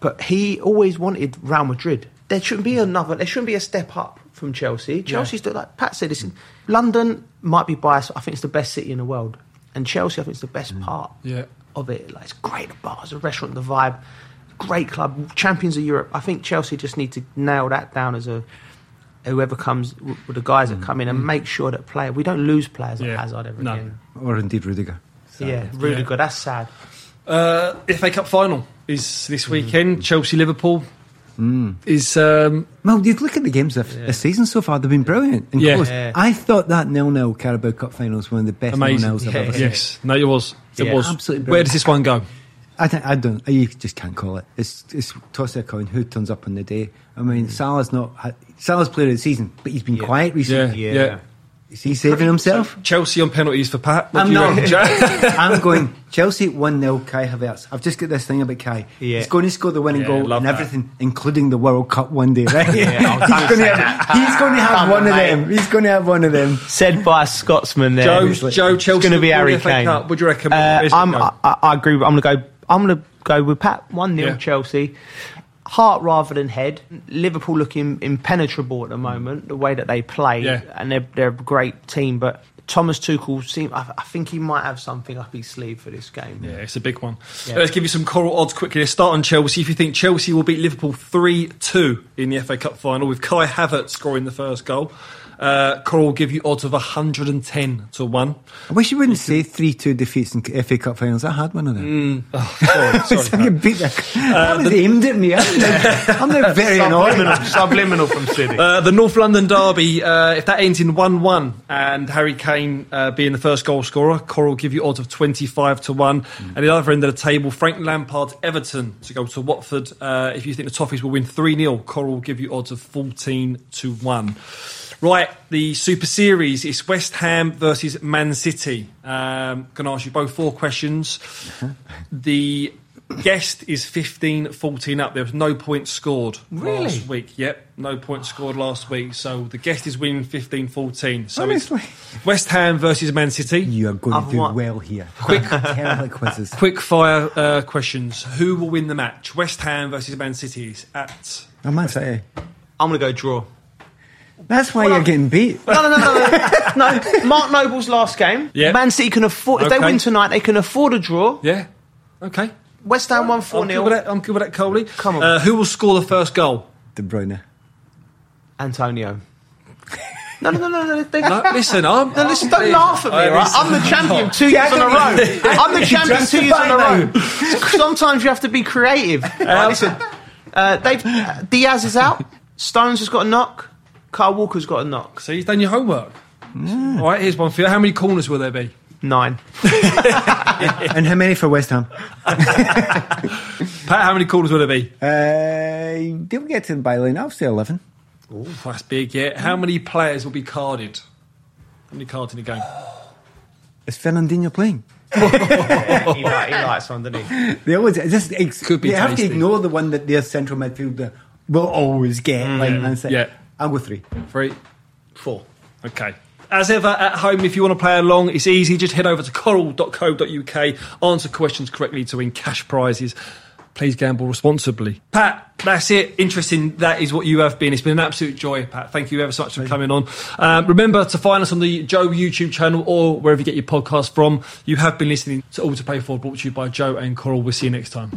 D: But he always wanted Real Madrid. There shouldn't be mm. another. There shouldn't be a step up from Chelsea. Chelsea's the- like Pat said. Listen, London might be biased. I think it's the best city in the world, and Chelsea, I think, is the best mm. part
B: Yeah.
D: of it. Like it's great, the bars, the restaurant, the vibe, great club, champions of Europe. I think Chelsea just need to nail that down as a whoever comes with the guys that mm. come in and mm. make sure that player we don't lose players
B: Yeah.
D: like Hazard every
B: No.
D: again.
C: Or indeed Rudiger.
D: Yeah, Rudiger, that's sad.
B: Uh, FA Cup final is this weekend. Chelsea Liverpool
C: Mm.
B: is um,
C: Well, you look at the games this, this season so far, they've been brilliant and
B: Yeah.
C: close.
D: Yeah.
C: I thought that nil-nil Carabao Cup final was one of the best nil-nils I've
D: Yeah.
C: ever seen.
B: Yes, no, it was. It
D: Yeah.
B: was.
C: Absolutely
B: Where does this one go?
C: I think I don't. You just can't call it. It's it's toss a coin. Who turns up on the day? I mean, Salah's not Salah's player of the season, but he's been
D: Yeah.
C: quiet recently.
B: Yeah.
D: Yeah.
C: Is he saving himself?
B: Chelsea on penalties for Pat. What
C: I'm not. (laughs) (laughs) I'm going Chelsea one 0 Kai Havertz. I've just got this thing about Kai.
D: Yeah.
C: He's going to score the winning
B: Yeah,
C: goal
B: love
C: and
B: that.
C: everything, including the World Cup one day. Right?
D: Yeah, (laughs)
C: he's, going to have, he's going to have
D: Come
C: one
D: on,
C: of
D: mate.
C: them. He's going to have one of them.
D: Said by a Scotsman there.
B: Joe,
C: it's like-
B: Joe, Chelsea.
D: It's going to be
B: will win
D: Harry
B: the FA
D: Kane.
B: Cup. What do you reckon?
D: Uh, I'm. I, I I agree. with- I'm going to go. I'm going to go with Pat. One 0
B: Yeah.
D: Chelsea. Heart rather than head. Liverpool looking impenetrable at the moment. The way that they play,
B: Yeah.
D: and they're they're a great team. But Thomas Tuchel seem. I, I think he might have something up his sleeve for this game.
B: Yeah, it's a big one.
D: Yeah.
B: Let's give you some coral odds quickly. Let's start on Chelsea. If you think Chelsea will beat Liverpool 3 2 in the FA Cup final, with Kai Havertz scoring the first goal, uh, Coral will give you odds of 110 to 1.
C: I wish you wouldn't say 3 2 defeats in FA Cup finals. I had one of them. (laughs)
B: Sorry, sorry.
C: So you beat that. was aimed at me. I'm now, I'm now (laughs) very annoyed.
D: Subliminal, from City.
B: Uh, the North London derby, uh, if that ends in 1 1 and Harry Kane uh, being the first goal scorer, Coral will give you odds of 25 to 1. And the other end of the table, Frank Lampard, Everton to go to Watford. Uh, if you think the Toffees will win 3 0, Coral will give you odds of 14 to 1. Right, the Super Series is West Ham versus Man City. Um, going to ask you both four questions. (laughs) The guest is 15 14 up. There was no points scored
D: Really?
B: last week. Yep, no points scored last week. So the guest is winning 15 14. So
C: Honestly.
B: it's West Ham versus Man City.
C: You are going
D: I've
C: to do
D: won.
C: well here. (laughs) Quick, terrible quizzes.
B: Quick fire uh, questions. Who will win the match? West Ham versus Man City at.
C: I might say.
D: I'm going to go draw.
C: That's why you're getting beat.
D: No, no, no, no, no. (laughs) no. Mark Noble's last game.
B: Yeah.
D: Man City can afford. If
B: Okay.
D: they win tonight, they can afford a draw.
B: Yeah? Okay.
D: West Ham won
B: I'm
D: four 0
B: I'm good with that, Coley.
D: Come on.
B: Uh, who will score the first goal?
C: De Bruyne.
D: Antonio. No, no, no, no, no. They,
B: No, listen, I'm.
D: No, listen, don't laugh at me,
B: I
D: right? I'm the champion two years in a row. I'm the champion two years in a row. Sometimes you have to be creative. Right, listen, uh, Dave, uh, Dias is out. Stones has got a knock. Carl Walker's got a knock.
B: So you've done your homework. All right, here's one for you. How many corners will there be?
D: Nine. (laughs)
C: And how many for West Ham? (laughs)
B: Pat, how many corners will there be?
C: Uh, did we get to the byline? I'll say 11.
B: Ooh, that's big, yeah. How many players will be carded? How many cards in the game?
C: Is Fernandinho playing? (laughs)
D: he, like, he likes one, doesn't he?
C: They always just ex-
B: Could be
C: They have to ignore the one that their central midfielder will always get. like Man City.
B: Yeah.
C: I'll go three.
B: Three.
D: Four.
B: Okay. As ever, at home, if you want to play along, it's easy. Just head over to coral.co.uk, answer questions correctly to win cash prizes. Please gamble responsibly. Pat, that's it. Interesting. That is what you have been. It's been an absolute joy, Pat. Thank you ever so much for coming on. Um, remember to find us on the Joe YouTube channel or wherever you get your podcast from. You have been listening to All to Play For, brought to you by Joe and Coral. We'll see you next time.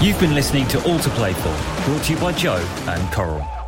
A: You've been listening to All to Play For, brought to you by Joe and Coral.